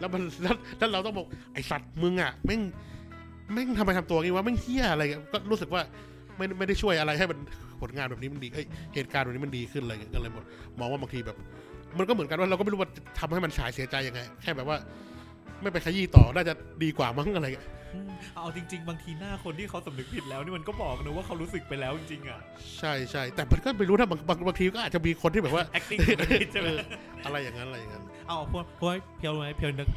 แล้วมันแล้วแล้วเราต้องบอกไอสัตว์มึงอะแม่งแม่งทำไมทำตัวงี้วะแม่งเฮี้ยอะไรก็รู้สึกว่า ไม่ไม่ได้ช่วยอะไรให้มันผลงานแบบนี้มันดีเอ้ยเหตุการณ์แบบนี้มันดีขึ้นอะไรเงี้ยก็เลยมองว่าบางทีแบบ มันก็เหมือนกันว่าเราก็ไม่รู้ว่าทำให้มันฉายเสียใจยังไง แค่แบบว่า ไม่ไปขยี้ต่อน่าจะดีกว่ามั้งอะไรเงี้ยอืมเอาจริง ๆ บางทีหน้าคนที่เขาสำนึกผิดแล้วนี่มันก็บอกนะว่าเขารู้สึกไปแล้วจริงๆอะใช่ใช่แต่มันก็ไม่รู้นะบางบางบางทีก็อาจจะมีคนที่แบบว่า acting ผิดใช่ไหมเอออะไรอย่างนั้นอะไรอย่างนั้นเอาพวกพวกเพียวไหมเพียวนึก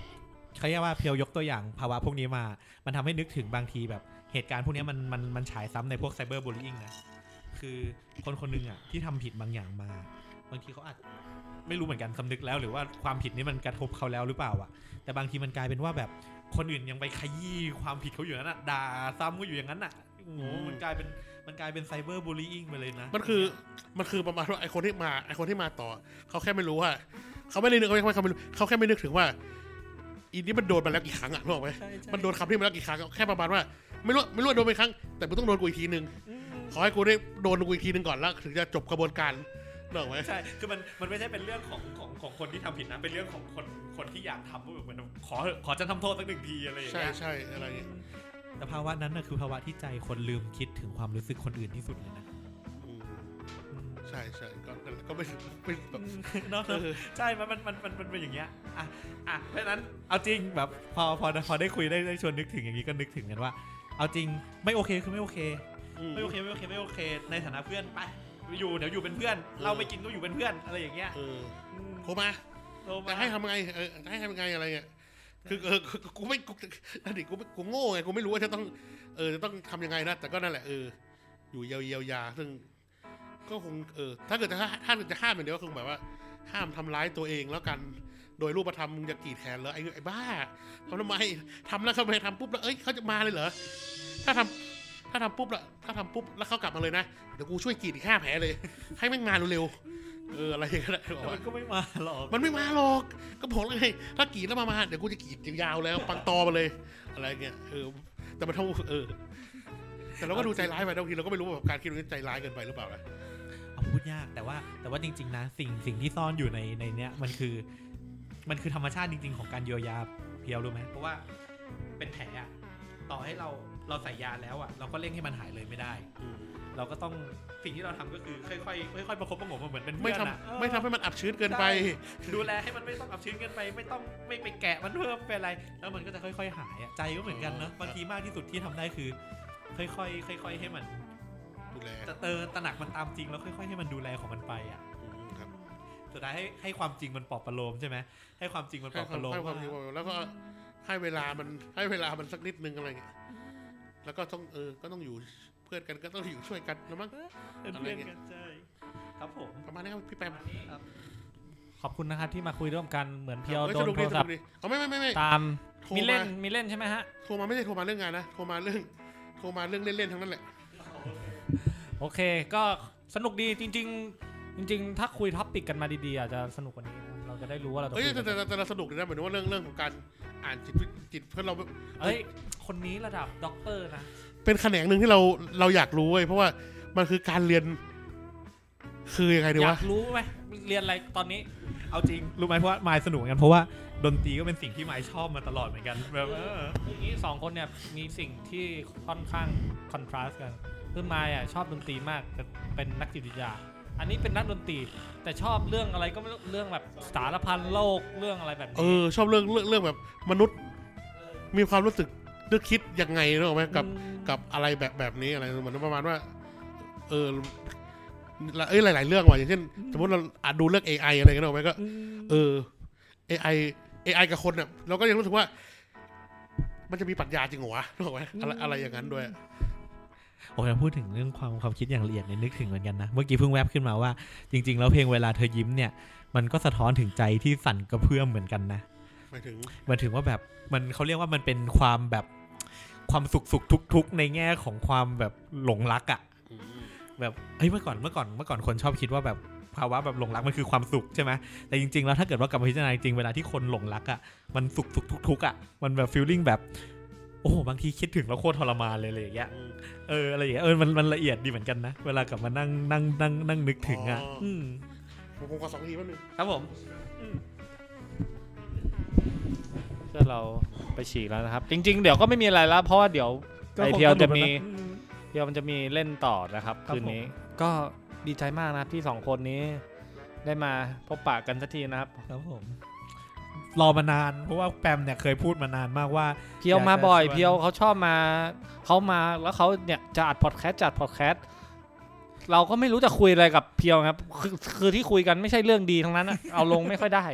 เขาเรียกว่าเพียวยกตัวอย่างภาวะพวกนี้มา มันทำให้นึกถึงบางทีแบบ เหตุการณ์พวกนี้มันมันมันฉายซ้ำในพวกไซเบอร์บูล i ิ g นะคือคนคนหนึงอะที่ทำผิดบางอย่างมา บางทีเขาอาจไม่รู้เหมือนกันสำนึกแล้วหรือว่าความผิดนี้มันกระทบเขาแล้วหรือเปล่าอะ แต่บางทีมันกลายเป็นว่าแบบคนอื่นยังไปขยี้ความผิดเขาอยู่นั้นอะด่าซ้ำก็อยู่อย่างนั้นอะโอ้โหมันกลายเป็นมันกลายเป็นไซเบอร์บูล i ิ g ไปเลยนะ มันคือมันคือประมาณว่าไอคนที่มาไอคนที่มาต่อ เขาแค่ไม่รู้ว่าเขาไม่ได้นึกเขาไม่เขาไม่รู้เขาแค่ไม่นึกถึงว่าอีนี้มันโดนมาแล้วกี่ครั้งอะรู้ไหมใช่ใช่มันโดนคำที่มาแล้วกี่ครั้งอะแค่ประมาณว่า ไม่รู้ไม่รู้ว่าโดนไปครั้ง แต่มึงต้องโดนกูอีกทีนึงอืมขอให้กูได้โดนกูอีกทีนึงก่อนแล้วถึงจะจบกระบวนการนึกออกไหมใช่ คือมันมันไม่ใช่เป็นเรื่องของของของคนที่ทำผิดนะ เป็นเรื่องของคนคนที่อยากทำว่าแบบเหมือนขอเถอะขอจะทำโทษสักหนึ่งทีอะไรอย่างใช่เงี้ยใช่อะไรอย่างเงี้ยแต่ภาวะนั้นน่ะคือภาวะที่ใจคนลืมคิดถึงความรู้สึกคนอื่นที่สุดเลยนะอืมใช่ใช่ก็ก็ไม่ไม่แบบเนาะเออใช่มันมันมันมันมันเป็นอย่างเงี้ยอะอะเพราะฉะนั้นเอาจริงแบบพอพอพอได้คุยได้ได้ชวนนึกถึงอย่างนี้ก็นึกถึงกันว่า เอาจริงไม่โอเคคือไม่โอเคมไม่โอเคไม่โอเคไม่โอเค ในฐานะเพื่อนไปอยู่เดี๋ยวอยู่เป็นเพื่อน เราไม่กินก็อยู่เป็นเพื่อนอะไรอย่างเงี้ยเอออืมโทรมาโทรมาแต่ให้ทำไงเออให้ทำไงอะไรเงี้ยคือเออคือกูไม่กูนั่นดิกูไม่กูโง่ไงกูไม่รู้ว่าจะต้องเออจะต้องทำยังไงนะแต่ก็นั่นแหละเอออยู่เยียวเยียวยาซึ่งก็คงเออถ้าเกิดจะถ้าเกิดจะห้ามอย่างเดียวก็คงแบบว่า ห้ามทำร้ายตัวเองแล้วกัน โดยรูปธรรมมึงจะกรีดแขนเลยไอ้ไอ้บ้าทำทำไมทำแล้วเขาไปทำปุ๊บแล้วเอ้ยเขาจะมาเลยเหรอถ้าทำถ้าทำปุ๊บแล้วถ้าทำปุ๊บแล้วเขากลับมาเลยนะเดี๋ยวกูช่วยกรีดอีกห้าแผลเลย ให้แม่งมาเร็วๆเอออะไรอย่างเงี้ยบอกแต่ว่ามันก็ไม่มาหรอกมันไม่มาหรอกก็บอกแล้วไงถ้ากรีดแล้วมามาเดี๋ยวกูจะกรีดยาวๆแล้ว ปังตอมาเลยอะไรเงี้ยเออแต่มันเท่าเออแต่เราก็ดูใจร้ายไปบางทีเราก็ไม่รู้ว่าแบบการคิดนี้ใจร้ายเกินไปหรือเปล่านะเอาพูดยากแต่ว่าแต่ว่าจริง ๆ นะ สิ่งสิ่งที่ซ่อนอยู่ในในเนี้ยมันคือ มันคือธรรมชาติจริง ๆ ของการเยียวยาเพียวรู้ไหมเพราะว่าเป็นแผลอะต่อให้เราเราใส่ยาแล้วอะเราก็เร่งให้มันหายเลยไม่ได้ เราก็ต้องสิ่งที่เราทำก็คือค่อยๆค่อยๆประคบประหงมมันเหมือนเป็นไม่เพื่อนทำอะเออไม่ทำให้มันอับชื้นเกินไปดูแลให้มันไม่ต้องอับชื้นเกินไป ไม่ต้องไม่ไปแกะมันเพิ่มเป็นอะไร แล้วมันก็จะค่อย ๆ หายอะใจก็เหมือนกันเนอะอ๋อบางทีมากที่สุดที่ทำได้คือ ค่อยๆค่อย ๆ ให้มันดูแล จะเตอตระหนักมันตามจริงแล้วค่อย ๆ ให้มันดูแลของมันไปอะอืมครับ สุดท้ายให้ให้ความจริงมันปลอบประโลมใช่ไหมให้ความจริงมันปลให้อบควาปมระโลมให้ความว่าจริงแล้วก็ให้เวลามันให้เวลามันสักนิดนึงอะไรเงี้ยแล้วก็ต้องเออก็ต้องอยู่เพื่อนกันก็ต้องอยู่ช่วยกันแล้วมั้งเป็นอะไรเพื่อนเงี้ยกันใช่ครับผมประมาณนี้ครับพี่แปมขอบคุณนะครับที่มาคุยร่วมกันเหมือนเพียวฮ้โดสนนุกโทดีรสศันุพกท์ดีเอาไม่ไม่ไม่ไม่ตามโทรมีเล่นมามีเล่นใช่ไหมฮะโทรมาไม่ใช่โทรมาเรื่องงานนะโทรมาเรื่องโทรมาเรื่องเล่นๆทั้งนั้นแหละ โอเคก็สนุกดีจริง ๆ จริงๆ ถ้าคุยท็อปิกกันมาดีๆอาจจะสนุกกว่านี้นะเราจะได้รู้ว่าเราจะเอ้ยคุยแต่กันแต่แต่เราสนุกดีนะเหมือนว่าเรื่องเรื่องของการอ่านจิตวิจิตเพื่อนเราเอ้ยคนนี้ระดับด็อกเตอร์นะ เป็นแขนงหนึ่งที่เราเราอยากรู้เว้ยเพราะว่ามันคือการเรียน คือยังไงดีอวะ ยากรู้ไหมเรียนอะไรตอนนี้ เอาจริง รู้ไหมเพราะว่ามายสนุกเหมือนกันเพราะว่าดนตรีก็เป็นสิ่งที่มายชอบมาตลอดเหมือนกันแบบเออ อย่างนี้สองคนเนี่ยมีสิ่งที่ค่อนข้าง contrast กันคือมายอะชอบดนตรีมากแต่เป็นนักจิตวิทยา อันนี้เป็นนักดนตรี แต่ชอบเรื่องอะไรก็ไม่รู้เรื่องแบบสารพันโลกเรื่องอะไรแบบนี้เออชอบเรื่องเรื่องเรื่องแบบมนุษย์ มีความรู้สึกนึกคิดยังไงนึกออกไหมกับ กับอะไรแบบแบบนี้อะไรเหมือนประมาณว่า เออเอ้ยหลาย ๆ เรื่องว่ะอย่างเช่น สมมติเราอาจดูเรื่อง AI อะไรกันออกไหมก็เออ AI AI กับคนเนี่ยเราก็ยังรู้สึกว่า มันจะมีปรัชญาจริงเหรอวะนึกออกไหมอะไรอะไรอย่างนั้นด้วย โอ้ยพูดถึงเรื่องความความคิดอย่างละเอียดเนี่ยนึกถึงเหมือนกันนะ เมื่อกี้เพิ่งแวบขึ้นมาว่า จริง ๆ แล้วเพลงเวลาเธอยิ้มเนี่ย มันก็สะท้อนถึงใจที่สั่นกระเพื่อมเหมือนกันนะหมายถึงหมันถึงว่าแบบมันเขาเรียกว่ามันเป็นความแบบความสุขสุขทุกทุกๆในแง่ของความแบบหลงรักอะ่ะอืมแบบเฮ้ยเมื่อก่อนเมื่อก่อนเมื่อก่อนคนชอบคิดว่าแบบภาวะแบบหลงรักมันคือความสุขใช่ไหมแต่จริงๆแล้วถ้าเกิดว่ากลับมาพิจารณาจริงๆเวลาที่คนหลงรักอะ่ะมันสุขสุขทุกทุกๆอะ่ะมันแบบฟีลลิ่งแบบโอ้โหบางทีคิดถึงแล้วโคตรทรมานเลยอะไรอย่างเงี้ยอืมเอออะไรอย่างเงี้ยเออมันมันละเอียดดีเหมือนกันนะ เวลากลับมานั่งนั่งนั่งนั่งนึกถึงอะอ๋ออือืมผมผมขอสองทีแป๊บนึงครับผมเพื่อนเราไปฉี่แล้วนะครับ จริง ๆ เดี๋ยวก็ไม่มีอะไรแล้ว เพราะว่าเดี๋ยวไอเพียวจะมีเดี๋ยวมันจะมีเล่นต่อนะครับครับคืนนี้ก็ดีใจมากนะครับที่สองคนนี้ได้มาพบปะกันสักทีนะครับ ครับผม รอมานาน เพราะว่าแปมเนี่ยเคยพูดมานานมากว่า เพียวอยากมาจะบ่อยชวนเพียวเขาชอบมาเขามาแล้วเขาเนี่ยจะอัดพอดแคสต์จัดพอดแคสต์เราก็ไม่รู้จะคุยอะไรกับเพียวครับ คือคือที่คุยกันไม่ใช่เรื่องดีทั้งนั้นอะเอาลงไม่ค่อยได้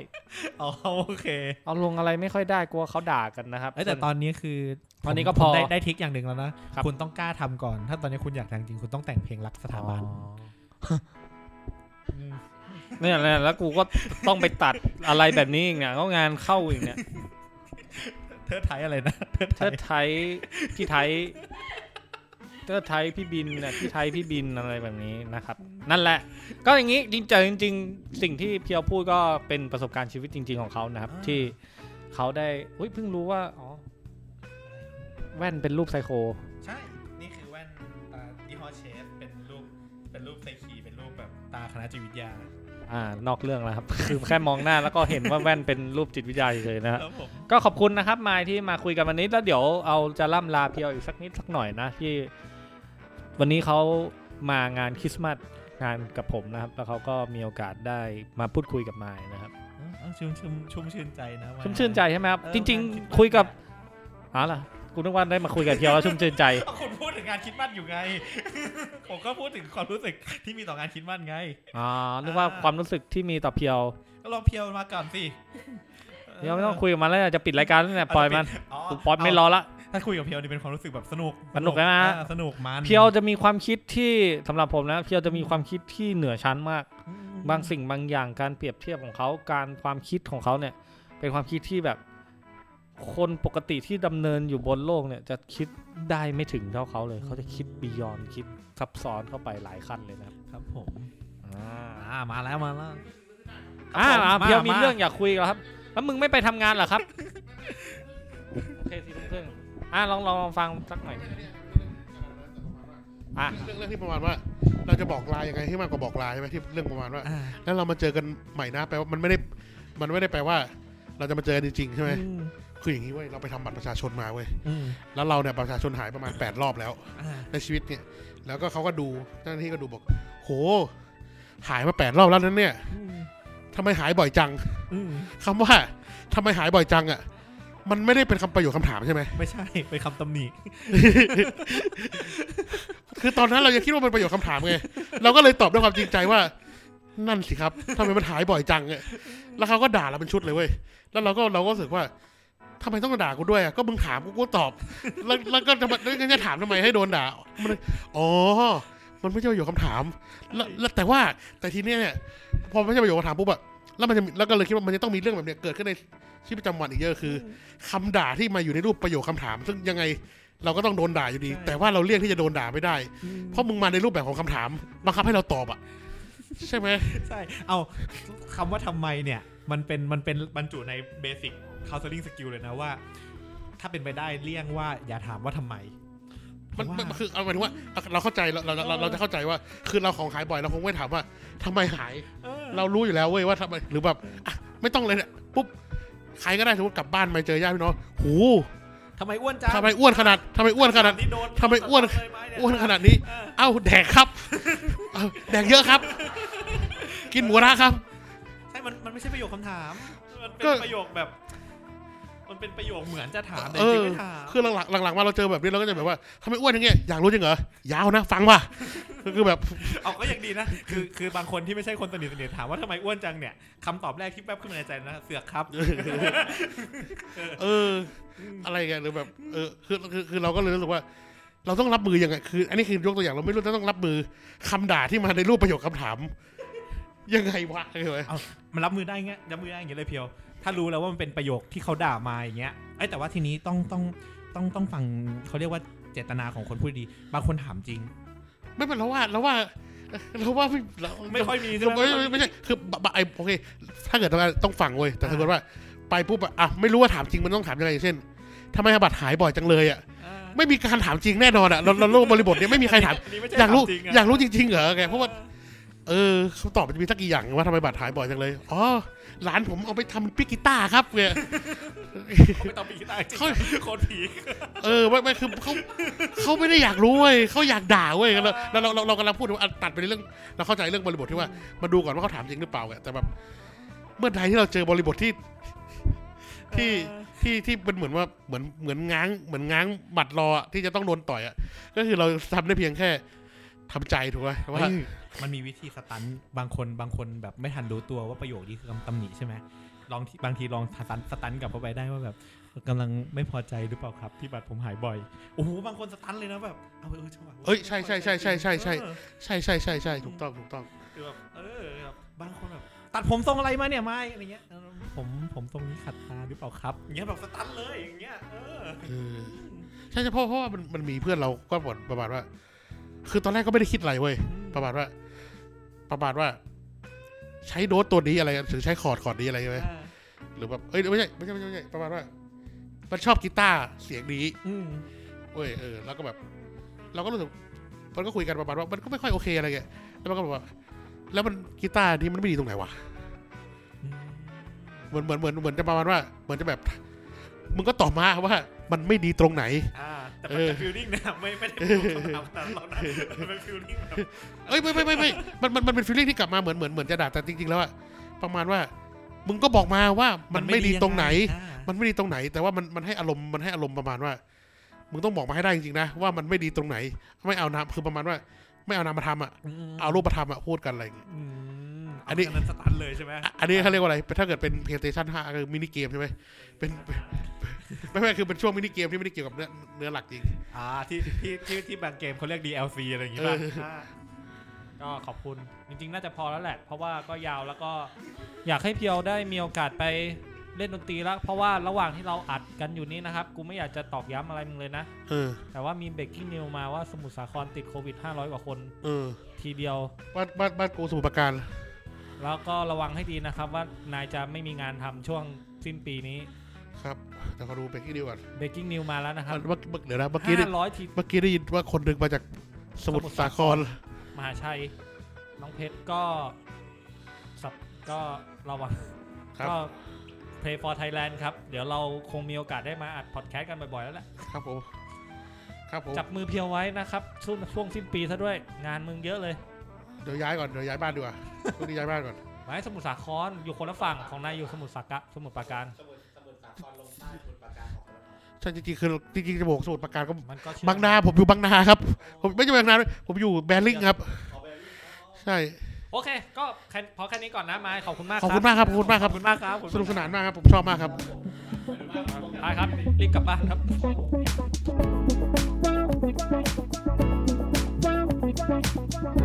อ๋อโอเค เอาลงอะไรไม่ค่อยได้กลัวเขาด่ากันนะครับเอ้ยแต่ตอนนี้คือตอนนี้ผมก็พอผมได้ได้ทริกอย่างหนึ่งแล้วนะครับคุณต้องกล้าทำก่อน ถ้าตอนนี้คุณอยากดังจริงคุณต้องแต่งเพลงรักสถาบันม เนี่ยแหละแล้วกูก็ต้องไปตัดอะไรแบบนี้อีกเนี่ยก็งานเข้าอีกเนี่ยเธอไทยอะไรนะเธอไทเทิยดไทยพี่ไทยเทิดไทยพี่บินเนี่ยพี่ไทยพี่บินอะไรแบบนี้นะครับ นั่นแหละ ก็อย่างนี้จริงๆจริงๆสิ่งที่เพียวพูดก็เป็นประสบการณ์ชีวิตจริง ๆของเขานะครับ ที่เขาได้อุ้ยเพิ่งรู้ว่าอ๋อแว่นเป็นรูปไซโค ใช่ นี่คือแว่นตายี่ห้อเชฟเป็นรูปเป็นรูปไซคีเป็นรูปแบบตาคณะจิตวิทยา อ่านอกเรื่องแล้วครับ คือแค่มองหน้าแล้วก็เห็นว่าแว่นเป็นรูปจิตวิทยาเฉยๆนะฮะครับผมก็ขอบคุณนะครับมายที่มาคุยกันวันนี้แล้วเดี๋ยวเอาจะล่ำลาเพียวอีกสักนิดสักหน่อยนะที่ วันนี้เขามางานคริสต์มาสงานกับผมนะครับ แล้วเขาก็มีโอกาสได้มาพูดคุยกับมายนะครับเออชุ่มชุ่มชุ่มชื่นใจนะว่าชุ่มชื่นใจใช่ไหมครับเออจริงงานคริสต์มาสๆคุยกับอ๋อล่ะ กูนึกว่าได้มาคุยกับเพียวแล้วชุ่มชื่นใจก็คุณพูดถึงงานคริดมัดอยู่ไง ผมก็พูดถึงความรู้สึกที่มีต่องานคริดมัดไงอ๋อนึกว่าความรู้สึกที่มีต่อเพียว ก็ลองเพียวมาก่อนสิเพียวไม่ต้องคุยกับมันแล้วจะปิดรายการแล้วเนี่ยปล่อยมันอ๋อกูปล่อยไม่รอละถ้าคุยกับเพียวนี่เป็นความรู้สึกแบบสนุกสนุกนะอ่าสนุกมันเพียวจะมีความคิดที่สำหรับผมนะเพียวจะมีความคิดที่เหนือชั้นมากอืมบางสิ่งบางอย่างการเปรียบเทียบของเขาการความคิดของเขาเนี่ย เป็นความคิดที่แบบ คนปกติที่ดำเนินอยู่บนโลกเนี่ยจะคิดได้ไม่ถึงเท่าเขาเลย เขาจะคิดบียอนคิดซับซ้อนเข้าไปหลายขั้นเลยนะครับครับผมอ่าอ่ามาแล้วมาแล้วอ่าครับผมเพียวมีมาเรื่องอยากคุยกับครับ แล้วมึงไม่ไปทำงานเหรอครับโอเคสี่ทุ่มครึ่งอ่าลองลองลองฟังสักหน่อยอะเรื่องเรื่องที่ประมาณว่า เราจะบอกลายังไงให้มากกว่าบอกลาใช่ไหมที่เรื่องประมาณว่าอ่าแล้วเรามาเจอกันใหม่นะแปลว่ามันไม่ได้มันไม่ได้แปลว่า เราจะมาเจอกันจริงๆใช่ไหมอืม คืออย่างนี้เว้ยเราไปทำบัตรประชาชนมาเว้ยอืมแล้วเราเนี่ยบัตรประชาชนหายประมาณ 8 รอบแล้วอ่าในชีวิตเนี่ย แล้วก็เขาก็ดูเจ้าหน้าที่ก็ดูบอก โห หายมาแปดรอบแล้วนั้นเนี่ยอืมทำไมหายบ่อยจังอืมคำว่าทำไมหายบ่อยจังอะ มันไม่ได้เป็นคำประโยคคำถามใช่ไหมไม่ใช่เป็นคำตำหนิคือตอนนั้นเรายังคิดว่าเป็นประโยคคำถามไงเราก็เลยตอบด้วยความจริงใจว่านั่นสิครับทำไมมันหายบ่อยจังอะแล้วเขาก็ด่าเราเป็นชุดเลยเว้ย แล้วเราก็เราก็รู้สึกว่า ทำไมต้องมาด่ากูด้วยอะก็มึงถามกูกูตอบ แล้วแล้วก็จะมาแล้วก็จะถามทำไมให้โดนด่ามันอ๋อมันไม่ใช่ประโยคคำถามแล้วแล้วแต่ว่าแต่ทีเนี้ยเนี่ยพอไม่ใช่ประโยคคำถามปุ๊บอะแล้วมันจะมีแล้วก็เลยคิดว่ามันจะต้องมีเรื่องแบบเนี้ยเกิดขึ้นในชีวิตประจำวันอีกเยอะคือคำด่าที่มาอยู่ในรูปประโยคคำถาม ซึ่งยังไงเราก็ต้องโดนด่าอยู่ดีใช่แต่ว่าเราเลี่ยงที่จะโดนด่าไม่ได้ เพราะมึงมาในรูปแบบของคำถามบังคับให้เราตอบอะใช่ไหมใช่เอาคำว่าทำไมเนี่ย มันเป็นมันเป็นบรรจุในเบสิก counseling skill เลยนะว่า ถ้าเป็นไปได้เลี่ยงว่าอย่าถามว่าทำไมมันเพราะมันว่ามันคือเอาหมายถึงว่าเราเข้าใจเราเราเราเราจะเข้าใจว่าคือเราของหายบ่อยเราคงไม่ถามว่าทำไมหายเออเรารู้อยู่แล้วเว้ยว่าทำไมหรือแบบอะไม่ต้องเลยเนี่ยปุ๊บใครก็ได้สมมติกลับบ้านมาเจอญาติพี่น้องหูทำไมอ้วนจังทำไมอ้วนขนาดทำไมอ้วนขนาดนี่โดนทำไมอ้วนเลยไหมเยอ้วนขนาดนี้ เออเอ้าแดกครับเอ้าแดกเยอะครับ กินหมูกระทะครับ ใช่มันมันไม่ใช่ประโยคคำถาม มันเป็นก็ประโยคแบบ มันเป็นประโยคเหมือนจะถามแต่เอจริองๆไม่ถามคือหลังๆหลังๆมาเราเจอแบบนี้เราก็จะแบบว่าทำไมอ้วนอย่างเงี้ยอยากรู้จริงเหรอยาวนะ ฟังป่ะคือแบบเอาก็ยังดีนะ คือคือบางคนที่ไม่ใช่คนสนิทสนิทถามว่าทำไมอ้วนจังเนี่ยคำตอบแรกที่แป๊บขึ้นมาในใจนะเสือกครับเออ อะไรกันหรือแบบเออคือคือคือเราก็เลยรู้สึกว่า เราต้องรับมือยังไงคือ อันนี้คือยกตัวอย่างเราไม่รู้จะต้องรับมือคำด่าที่มาในรูปประโยคคำถามยังไงวะเข้าใจไหมมันรับมือได้เงี้ยรับมือได้อย่างเงี้ยเลยเพียว ถ้ารู้แล้วว่ามันเป็นประโยคที่เขาด่ามาอย่างเงี้ยไอ้ยแต่ว่าทีนี้ต้องต้องต้องต้องฟังเขาเรียกว่าเจตนาของคนพูดดี บางคนถามจริง ไม่เป็นเราว่าเราว่าเราว่าไม่เราไม่ค่อยมีใช่เราไหมไม่ไม่ไม่ใช่คือบะไอโอเค ถ้าเกิดต้องการต้องฟังเว้ยแต่ถ้าเกิดว่า ไปปุ๊บอะอะไม่รู้ว่าถามจริงมันต้องถามยังไงอย่างเช่นทำไมบัตรหายบ่อยจังเลยอะอ่าไม่มีการถามจริงแน่นอนอะเราเราโลกบริบทเนี้ยไม่มีใครถามนนี้ไม่ใช่อยากรู้ถมจงะอยากรู้จริงๆเหรอแกเพราะว่าเออเขาตอบมันจะมีสักกี่อย่างว่าทำไมบัตรหายบ่อยจังเลยอ๋อ หลานผมเอาไปทำปิกกีตาร์ครับเนี่ยเขาไม่ต้องปีกีตาร์จริงเขาโคตรผีเออไม่ไม่คือเขาเขาไม่ได้อยากรู้เว้ยเขาอยากด่าเว้ยแล้วเราเราเราเรากำลังพูดว่าอะตัดไปในเรื่อง เราเข้าใจเรื่องบริบทที่ว่ามาดูก่อนว่าเขาถามจริงหรือเปล่าอะแต่แบบเมื่อใดที่เราเจอบริบทที่ที่ที่ที่เป็นเหมือนว่าเหมือนเหมือนง้างเหมือนง้างบัตรรออะที่จะต้องโดนต่อยอะก็คือเราทำได้เพียงแค่ทำใจถูกไหมว่าเฮ้ย มันมีวิธีสตันบางคนบางคนแบบไม่ทันรู้ตัวว่าประโยคนี้คือคำตำหนิใช่ไหมลองที่บางทีลองสตันสตันกลับเข้าไปได้ว่าแบบกำลังไม่พอใจหรือเปล่าครับ ที่บัตรผมหายบ่อยโอ้โหบางคน stun เลยนะแบบเอาเออใช่ว่ะเอ้ยใช่ใช่ใช่ใช่ใช่ใช่เออใช่ใช่ใช่ใช่ถูกต้องถูกต้องคือแบบเออแบบบางคนแบบตัดผมทรงอะไรมาเนี่ยไม่อะไรเงี้ยเออผมผมตรงนี้ขัดตาหรือเปล่าครับอย่างเงี้ยแบบ stun เลยอย่างเงี้ยเออเออใช่ใช่เพราะเพราะว่ามันมันมีเพื่อนเราก็บ่นประมาณว่า คือตอนแรกก็ไม่ได้คิดอะไรเว้ยประมาณว่า ประมาณว่า ใช้โน้ตตัวนี้อะไรกันถึงใช้คอร์ดคอร์ดนี้อะไรใช่ไหมอ่าหรือแบบเอ้ยไม่ใช่ไม่ใช่ไม่ใช่ไม่ใช่ประมาณว่ามันชอบกีตาร์เสียงนี้อืมเว้ยเออแล้วก็แบบ เราก็รู้สึกมันก็คุยกันประมาณว่ามันก็ไม่ค่อยโอเคอะไรเงี้ยแล้วมันก็บอกว่า แล้วมันกีตาร์นี้มันไม่ดีตรงไหนวะอืมเหมือนเหมือนเหมือนเหมือนจะประมาณว่า เหมือนจะแบบ มึงก็ตอบมาว่ามันไม่ดีตรงไหน อ่า แต่เอมันจะ feeling นะไม่ไม่ได้เป็นคำถามแต่เรานะมันเป็น feeling แบบเอ้ยไม่ไม่ไม่ไม่มันมันมันเป็นฟีลลิ่งที่กลับมาเหมือนเหมือนเหมือนจะด่าแต่จริงๆแล้วอะประมาณว่า มึงก็บอกมาว่ามันไม่ดีตรงไหนอ่ามันไม่ดีตรงไหน แต่ว่ามันมันให้อารมณ์มันให้อารมณ์ประมาณว่า มึงต้องบอกมาให้ได้จริงๆนะว่ามันไม่ดีตรงไหน ไม่เอานามคือประมาณว่า ไม่เอานามธรรมอะมเอารูปธรรมอะพูดกันอะไรอย่างเงี้ย อืมอันนี้เานั้นสตันเลยใช่ไหมอะอันนี้เขาเรียกว่าอะไร ถ้าเกิดเป็น PlayStation 5คือมินิเกมใช่ไหมเป็นไม่ไม่คือเป็นช่วงมินิเกมที่ไม่ได้เกี่ยวกับเนื้อเนื้อหลักจริง อ่าที่ที่ที่ที่บางเกมเขาเรียก DLC อะไรอย่างงี้ป่ะเอออ่าก็ขอบคุณจริง ๆ น่าจะพอแล้วแหละ เพราะว่าก็ยาวแล้วก็อยากให้เพียวได้มีโอกาสไปเล่นดนตรีแล้ว เพราะว่าระหว่างที่เราอัดกันอยู่นี้นะครับ กูไม่อยากจะตอกย้ำอะไรมึงเลยนะเออแต่ว่ามีเบรกกิ้งนิวมาว่าสมุทรสาครติดโควิด 500 กว่าคนเออทีเดียวบ้านบ้านบ้านกูสมุทรปราการ แล้วก็ระวังให้ดีนะครับว่านายจะไม่มีงานทำช่วงสิ้นปีนี้ ครับแต่ขอดูเบรกกี้ดีก่อนเบรกกิ้งนิวมาแล้วนะครับเมื่อเมื่อเดี๋ยวนะเมื่อกี้ได้500ทีเมื่อกี้ได้ยินว่าคนหนึ่งมาจากสมุทรสาครมหาชัย น้องเพชรก็สับก็ระวังครับก็ Play for Thailand ครับ เดี๋ยวเราคงมีโอกาสได้มาอัดพอดแคสต์กันบ่อยๆแล้วแหละครับผมครับผมจับมือเพียวไว้นะครับช่วงช่วงสิ้นปีซะด้วยงานมึงเยอะเลย เดี๋ยวย้ายก่อนเดี๋ยวย้ายบ้านดีกว่าช่วงนี้ย้ายบ้านก่อนไว้สมุทรสาครอยู่คนละฝั่งของนายอยู่สมุทรสาครสมุทรปราการใช่จริงๆคือจริงๆจะบอกสมุทรปราการก็มันก็เชื่อมบางนาผมอยู่บางนาครับ ผมไม่ใช่บางนาด้วยผมอยู่แบริ่งครับใช่โอเค ก็แค่พอแค่นี้ก่อนนะไมายขอบคุณมากขอบคุณมากครับขอบคุณมากครับขอบคุณมากครับสนุกสนานมากครับผมชอบมากครับ ไปครับรีบกลับบ้านครับ